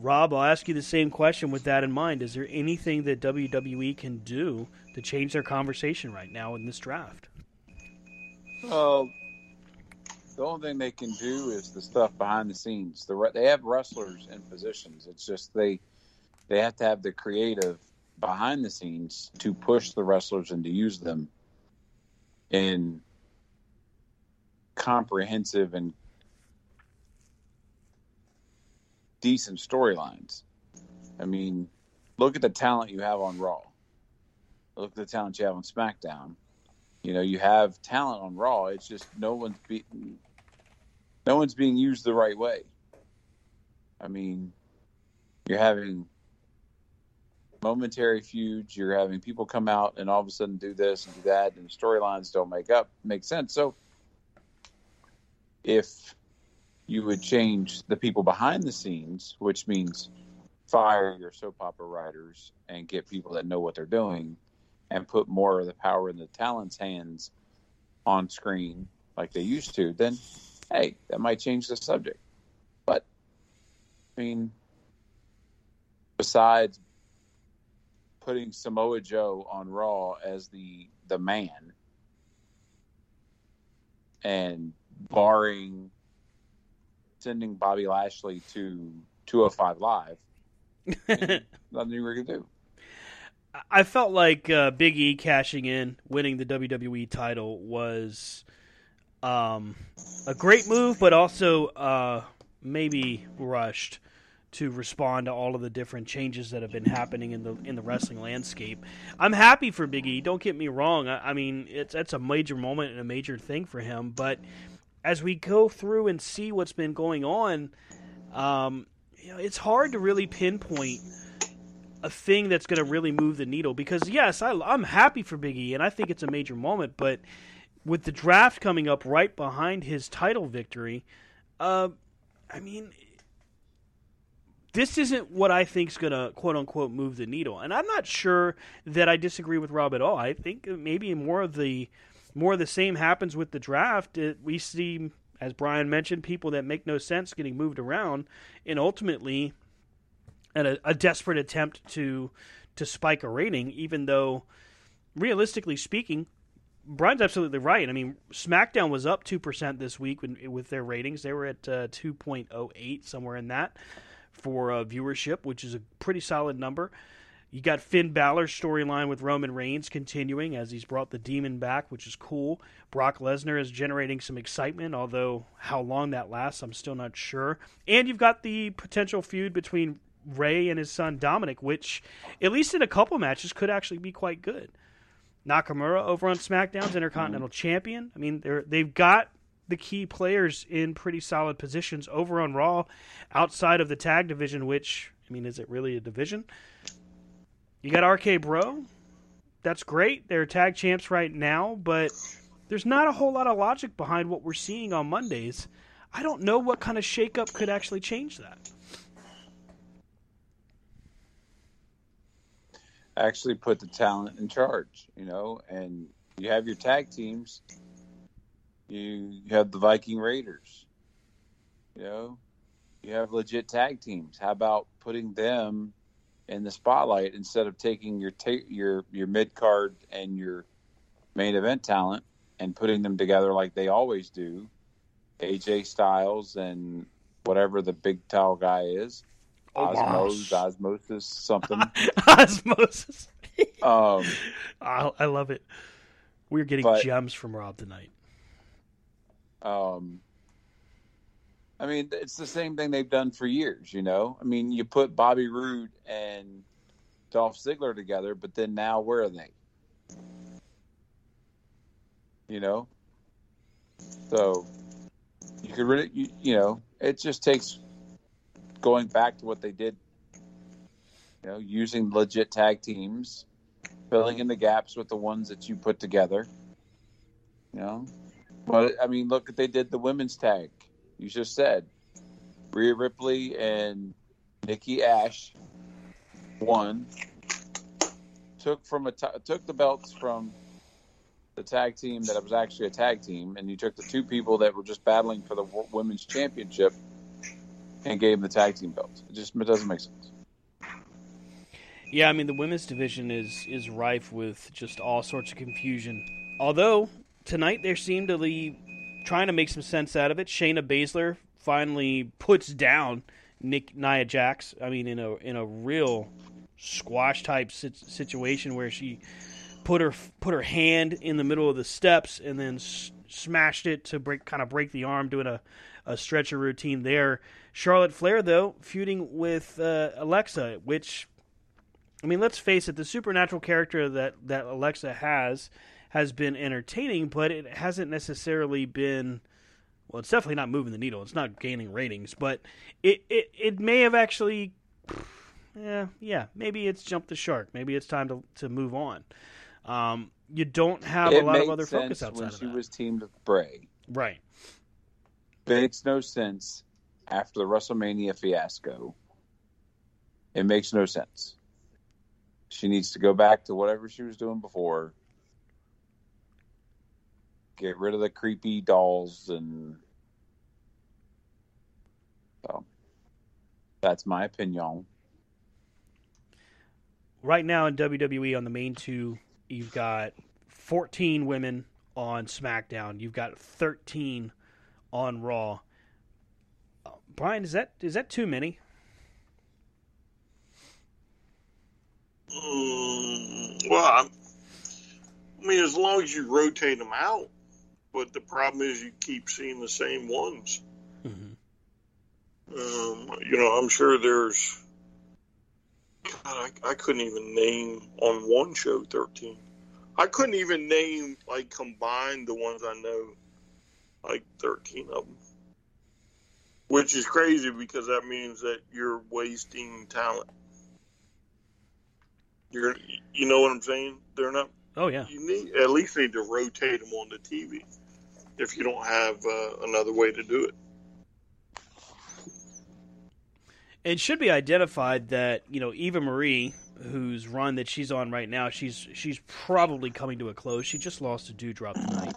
Rob, I'll ask you the same question with that in mind. Is there anything that WWE can do to change their conversation right now in this draft? Well, the only thing they can do is the stuff behind the scenes. The they have wrestlers in positions. It's just they they have to have the creative behind the scenes to push the wrestlers and to use them in comprehensive and decent storylines. I mean, look at the talent you have on Raw. Look at the talent you have on SmackDown. You know, you have talent on Raw. It's just no one's be, no one's being used the right way. I mean, you're having momentary feuds. You're having people come out and all of a sudden do this and do that, and the storylines don't make up make sense. So, if you would change the people behind the scenes, which means fire your soap opera writers and get people that know what they're doing, and put more of the power in the talent's hands on screen like they used to, then hey, that might change the subject. But I mean, besides putting Samoa Joe on Raw as the the man and barring sending Bobby Lashley to 205 Live, nothing you were gonna do. I felt like uh, Big E cashing in, winning the WWE title was um, a great move, but also uh, maybe rushed to respond to all of the different changes that have been happening in the in the wrestling landscape. I'm happy for Big E. Don't get me wrong. I, I mean, it's that's a major moment and a major thing for him. But as we go through and see what's been going on, um, you know, it's hard to really pinpoint a thing that's going to really move the needle. Because yes, I, I'm happy for Big E, and I think it's a major moment. But with the draft coming up right behind his title victory, uh, I mean, this isn't what I think is going to quote unquote move the needle. And I'm not sure that I disagree with Rob at all. I think maybe more of the more of the same happens with the draft. It, we see, as Brian mentioned, people that make no sense getting moved around, and ultimately, at a, a desperate attempt to to spike a rating, even though realistically speaking, Brian's absolutely right. I mean, SmackDown was up two percent this week with, with, their ratings. They were at uh, two point oh eight, somewhere in that, for uh, viewership, which is a pretty solid number. You got Finn Balor's storyline with Roman Reigns continuing as he's brought the demon back, which is cool. Brock Lesnar is generating some excitement, although how long that lasts, I'm still not sure. And you've got the potential feud between Rey and his son Dominik, which, at least in a couple matches, could actually be quite good. Nakamura over on SmackDown's Intercontinental mm-hmm. Champion. I mean, they're they've got the key players in pretty solid positions over on Raw, outside of the tag division. Which I mean, is it really a division? You got RK Bro. That's great. They're tag champs right now, but there's not a whole lot of logic behind what we're seeing on Mondays. I don't know what kind of shakeup could actually change that. Actually, put the talent in charge, you know, and you have your tag teams. You, you have the Viking Raiders. You know, you have legit tag teams. How about putting them in the spotlight instead of taking your ta- your your mid card and your main event talent and putting them together like they always do? AJ Styles and whatever the big tall guy is. Oh, Osmos, osmosis, something. Osmosis. Um, I, I love it. We're getting But- gems from Rob tonight. um, I mean, it's the same thing they've done for years. You know, I mean, you put Bobby Roode and Dolph Ziggler together, but then now where are they? You know, so you could really, you, you know, it just takes going back to what they did. You know, using legit tag teams, filling in the gaps with the ones that you put together. You know, but I mean, look, what they did the women's tag. You just said Rhea Ripley and Nikki Ash won. Took from a t- took the belts from the tag team that was actually a tag team, and you took the two people that were just battling for the women's championship and gave them the tag team belts. It just it doesn't make sense. Yeah, I mean the women's division is is rife with just all sorts of confusion. Although tonight they seem to be trying to make some sense out of it. Shayna Baszler finally puts down Nick Nia Jax. I mean in a in a real squash type situation where she put her put her hand in the middle of the steps and then s- smashed it to break kind of break the arm doing a a stretcher routine there. Charlotte Flair though feuding with uh, Alexa, which I mean, let's face it, the supernatural character that, that Alexa has has been entertaining, but it hasn't necessarily been well, it's definitely not moving the needle. It's not gaining ratings, but it, it, it may have actually yeah, yeah, maybe it's jumped the shark. Maybe it's time to, to move on. Um, you don't have it a lot of other focus outside when of she that. was teamed with Bray. right. makes no sense after the WrestleMania fiasco. It makes no sense. She needs to go back to whatever she was doing before. Get rid of the creepy dolls and so that's my opinion. right now in WWE on the main two, you've got 14 women on SmackDown. You've got 13 on Raw. Uh, Brian, is that is that too many? Mm, well, I'm, I mean, as long as you rotate them out, but the problem is you keep seeing the same ones. Mhm. Um, you know, I'm sure there's. God, I, I couldn't even name on one show 13. I couldn't even name, like, combine the ones I know, like 13 of them. Which is crazy because that means that you're wasting talent. You're, you know what I'm saying? They're not. Oh yeah. You need at least need to rotate them on the TV if you don't have uh, another way to do it. It should be identified that you know Eva Marie, whose run that she's on right now, she's she's probably coming to a close. She just lost to Doudrop tonight,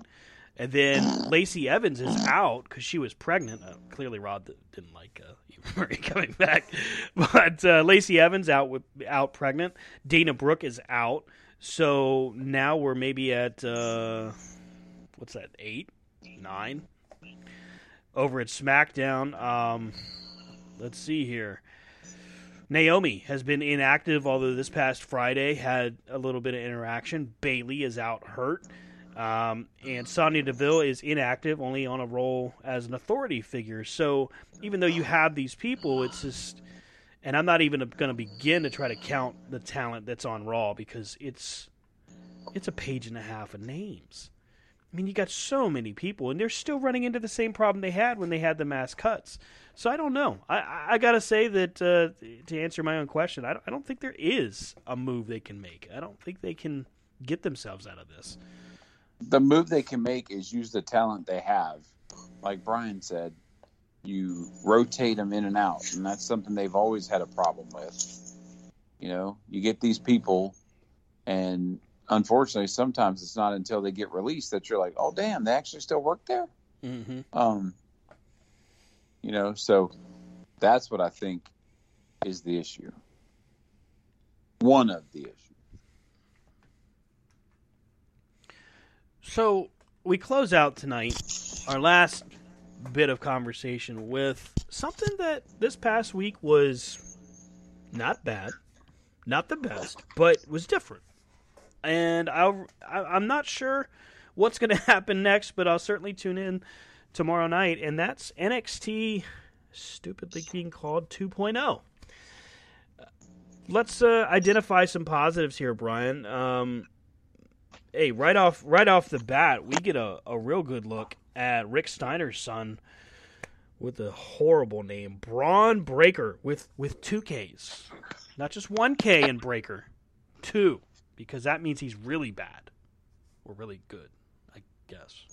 and then Lacey Evans is out because she was pregnant. Uh, clearly, Rod didn't like uh, Eva Marie coming back, but uh, Lacey Evans out with out pregnant. Dana Brooke is out, so now we're maybe at uh, what's that eight, nine over at SmackDown. Um, let's see here. Naomi has been inactive, although this past Friday had a little bit of interaction. Bayley is out hurt. Um, and Sonya Deville is inactive, only on a role as an authority figure. So even though you have these people, it's just. And I'm not even going to begin to try to count the talent that's on Raw because it's it's a page and a half of names. I mean, you got so many people, and they're still running into the same problem they had when they had the mass cuts. So I don't know. I, I, I got to say that uh, to answer my own question, I don't, I don't think there is a move they can make. I don't think they can get themselves out of this. The move they can make is use the talent they have. Like Brian said, you rotate them in and out, and that's something they've always had a problem with. You know, you get these people, and unfortunately, sometimes it's not until they get released that you're like, oh, damn, they actually still work there. Mm-hmm. Um, you know, so that's what I think is the issue. One of the issues. So we close out tonight our last bit of conversation with something that this past week was not bad, not the best, but was different. And I'll, I, I'm not sure what's going to happen next, but I'll certainly tune in tomorrow night, and that's NXT stupidly being called 2.0. Let's uh, identify some positives here, Brian. Um, hey, right off right off the bat, we get a, a real good look at Rick Steiner's son with a horrible name, Bron Breakker, with with two Ks, not just one K in Breaker, two, because that means he's really bad or really good, I guess.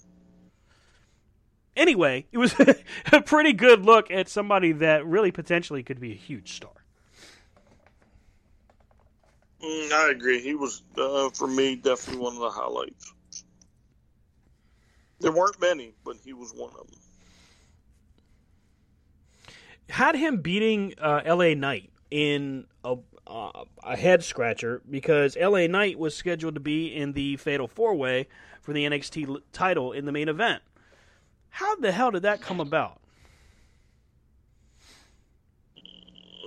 Anyway, it was a pretty good look at somebody that really potentially could be a huge star. Mm, I agree. He was, uh, for me, definitely one of the highlights. There weren't many, but he was one of them. Had him beating uh, L.A. Knight in a, uh, a head scratcher because L.A. Knight was scheduled to be in the Fatal Four Way for the NXT l- title in the main event. How the hell did that come about?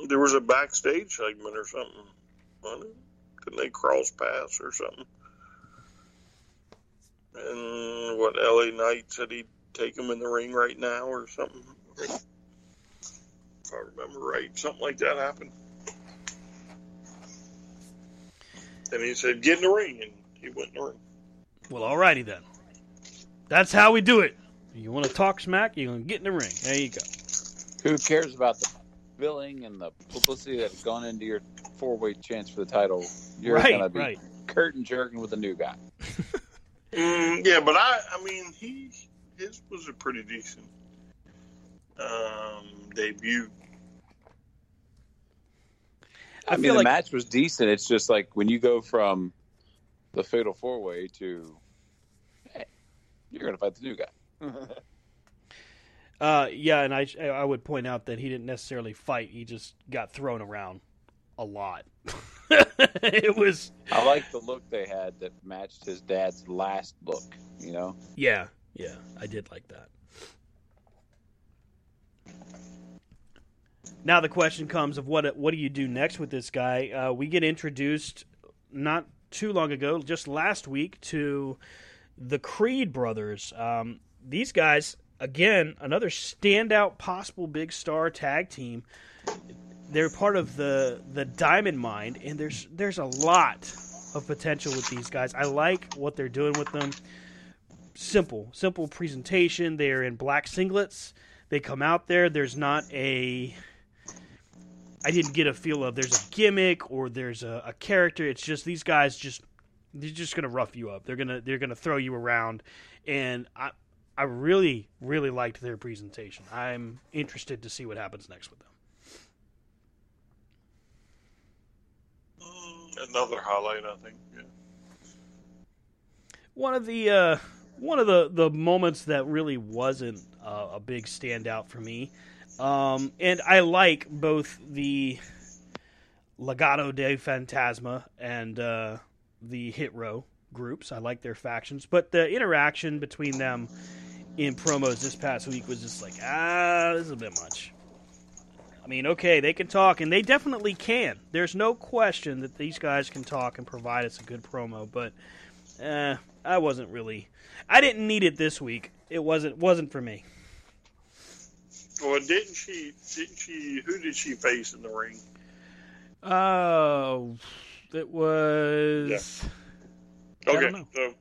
There was a backstage segment or something. Wasn't it? Didn't they cross paths or something? And what LA Knight said he'd take him in the ring right now or something. If I remember right, something like that happened. And he said, "Get in the ring," and he went in the ring. Well, alrighty then. That's how we do it. You want to talk smack? You're gonna get in the ring. There you go. Who cares about the billing and the publicity that's gone into your four way chance for the title? You're Right, gonna be right. curtain jerking with a new guy. Mm, yeah, but I, I mean, he, his was a pretty decent um, debut. I, mean, the like- match was decent. It's just like when you go from the fatal four way to, hey, you're gonna fight the new guy. Uh, yeah, and I I would point out that he didn't necessarily fight. He just got thrown around a lot. it was I like the look they had that matched his dad's last look. You know, yeah, yeah. I did like that. Now the question comes of what what do you do next with this guy? Uh, we get introduced not too long ago, just last week, to the Creed brothers. Um, these guys, again, another standout possible big star tag team. They're part of the the Diamond Mine, and there's there's a lot of potential with these guys. I like what they're doing with them. Simple, simple presentation. They're in black singlets. They come out there. There's not a I didn't get a feel of there's a gimmick or there's a, a character. It's just these guys just they're just gonna rough you up. They're gonna they're gonna throw you around, and I I really really liked their presentation. I'm interested to see what happens next with them. Mm, Another highlight, I think. Yeah. One of the uh, one of the the moments that really wasn't uh, a big standout for me, um, and I like both the Legado del Fantasma and uh, the Hit Row groups. I like their factions, but the interaction between them in promos this past week was just like, ah, this is a bit much. I mean, okay, they can talk, and they definitely can. There's no question that these guys can talk and provide us a good promo, but eh, I wasn't really. I didn't need it this week. It wasn't wasn't for me. Well, didn't she? Didn't she? Who did she face in the ring? Oh, it was. I Okay, so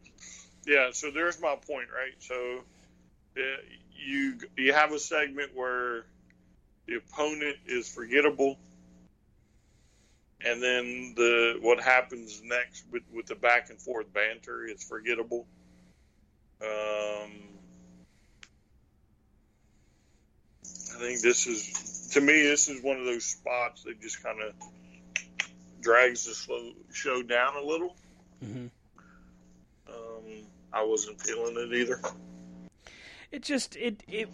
Yeah, so there's my point, right? So uh, you you have a segment where the opponent is forgettable, and then the what happens next with, with the back and forth banter is forgettable. Um, I think this is to me this is one of those spots that just kind of drags the slow show down a little. Mm-hmm. I wasn't feeling it either. It just it it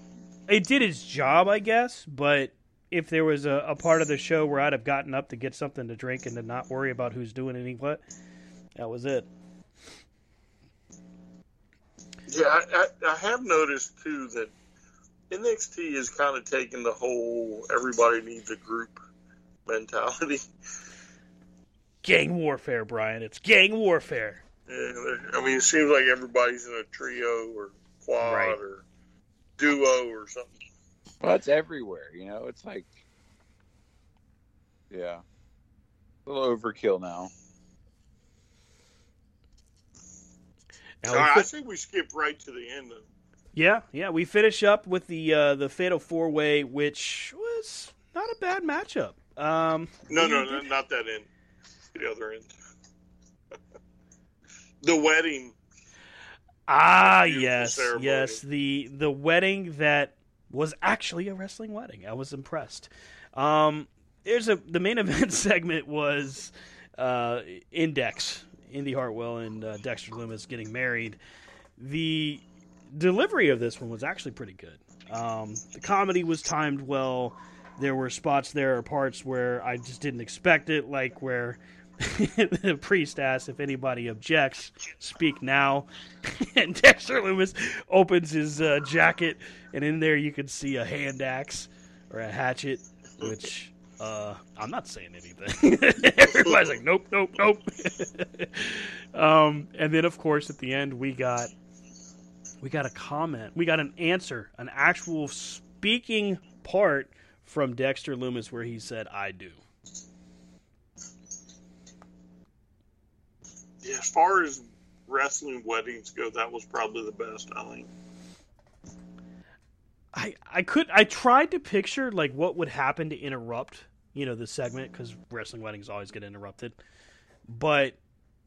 it did its job, I guess. But if there was a, a part of the show where I'd have gotten up to get something to drink and to not worry about who's doing any what, that was it. Yeah, I, I, I have noticed too that NXT is kind of taking the whole everybody needs a group mentality. Gang warfare, Brian. It's gang warfare. Yeah, I mean, it seems like everybody's in a trio or quad Right. or duo or something. Well, it's everywhere. You know, it's like, yeah, a little overkill now. Now All we right, I think we skip right to the end. Of, yeah, yeah. We finish up with the uh, the fatal four way, which was not a bad matchup. Um, no, no, no, not that end. The other end. The wedding. Ah, yes, yes. The the wedding that was actually a wrestling wedding. I was impressed. Um, there's a the main event segment was uh, Index, Indi Hartwell, and uh, Dexter Lumis getting married. The delivery of this one was actually pretty good. Um, the comedy was timed well. There were spots there or parts where I just didn't expect it, like where the priest asks if anybody objects, speak now. and Dexter Lumis opens his uh, jacket, and in there you can see a hand axe or a hatchet, which uh, I'm not saying anything. Everybody's like, nope, nope, nope. um, and then, of course, at the end, we got we got a comment, we got an answer, an actual speaking part from Dexter Lumis where he said, "I do." Yeah, as far as wrestling weddings go, that was probably the best. I think. I I could I tried to picture like what would happen to interrupt you know the segment because wrestling weddings always get interrupted, but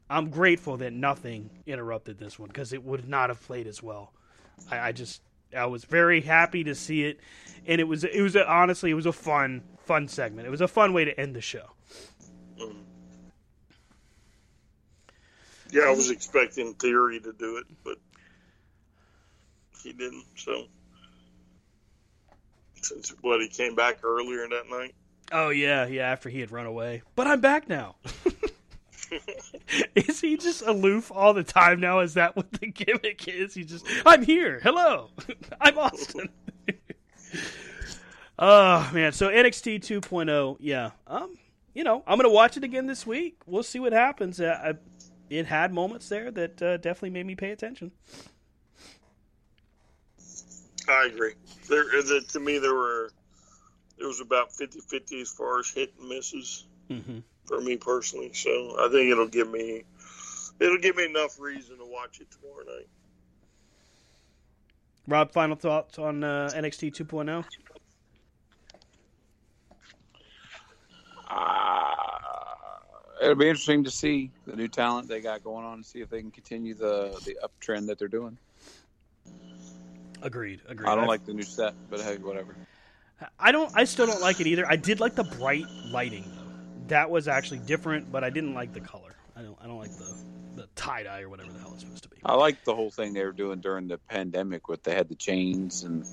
I'm grateful that nothing interrupted this one because it would not have played as well. I, I just I was very happy to see it, and it was it was a, honestly it was a fun fun segment. It was a fun way to end the show. Mm. Yeah, I was expecting Theory to do it, but he didn't. So, since what he came back earlier that night. Oh yeah, yeah. After he had run away, but I'm back now. is he just aloof all the time now? Is that what the gimmick is? He just, I'm here. Hello, I'm Austin. oh man, so NXT 2.0, yeah. Um, you know, I'm gonna watch it again this week. We'll see what happens. Uh, I, it had moments there that uh, definitely made me pay attention. I agree. There, the, to me, there were it was about 50-50 as far as hit and misses Mm-hmm. for me personally. So I think it'll give me it'll give me enough reason to watch it tomorrow night. Rob, final thoughts on uh, NXT 2.0? Uh, it'll be interesting to see the new talent they got going on and see if they can continue the the uptrend that they're doing. Agreed. Agreed. I don't I- like the new set, but hey, whatever. I don't. I still don't like it either. I did like the bright lighting though. That was actually different, but I didn't like the color. I don't. I don't like the the tie dye or whatever the hell it's supposed to be. I like the whole thing they were doing during the pandemic with they had the chains and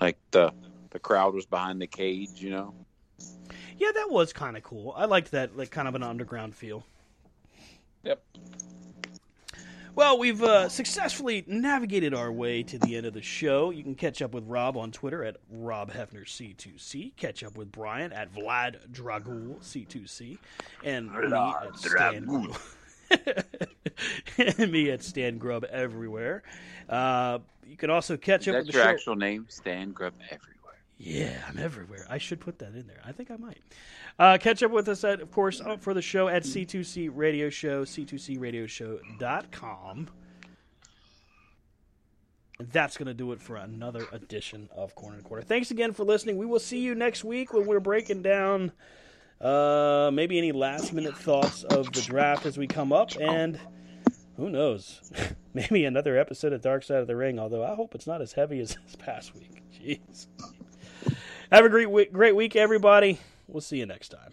like the the crowd was behind the cage, you know. Yeah, that was kind of cool. I liked that, like kind of an underground feel. Yep. Well, we've uh, successfully navigated our way to the end of the show. You can catch up with Rob on Twitter at Rob Hefner C2C. Catch up with Brian at Vlad Dragul C2C, and me at Stan Grub. and me at Stan Grub everywhere. Uh, you can also catch up That's with the your show. actual name, Stan Grub everywhere. Yeah, I'm everywhere. I should put that in there. I think I might. Uh, catch up with us, at, of course, uh, for the show at C2C Radio Show, C2CRadioshow.com. that's going to do it for another edition of Corner and Quarter. Thanks again for listening. We will see you next week when we're breaking down uh, maybe any last minute thoughts of the draft as we come up, and who knows, maybe another episode of Dark Side of the Ring. Although I hope it's not as heavy as this past week. Jeez. Have a great week, great week, everybody. We'll see you next time.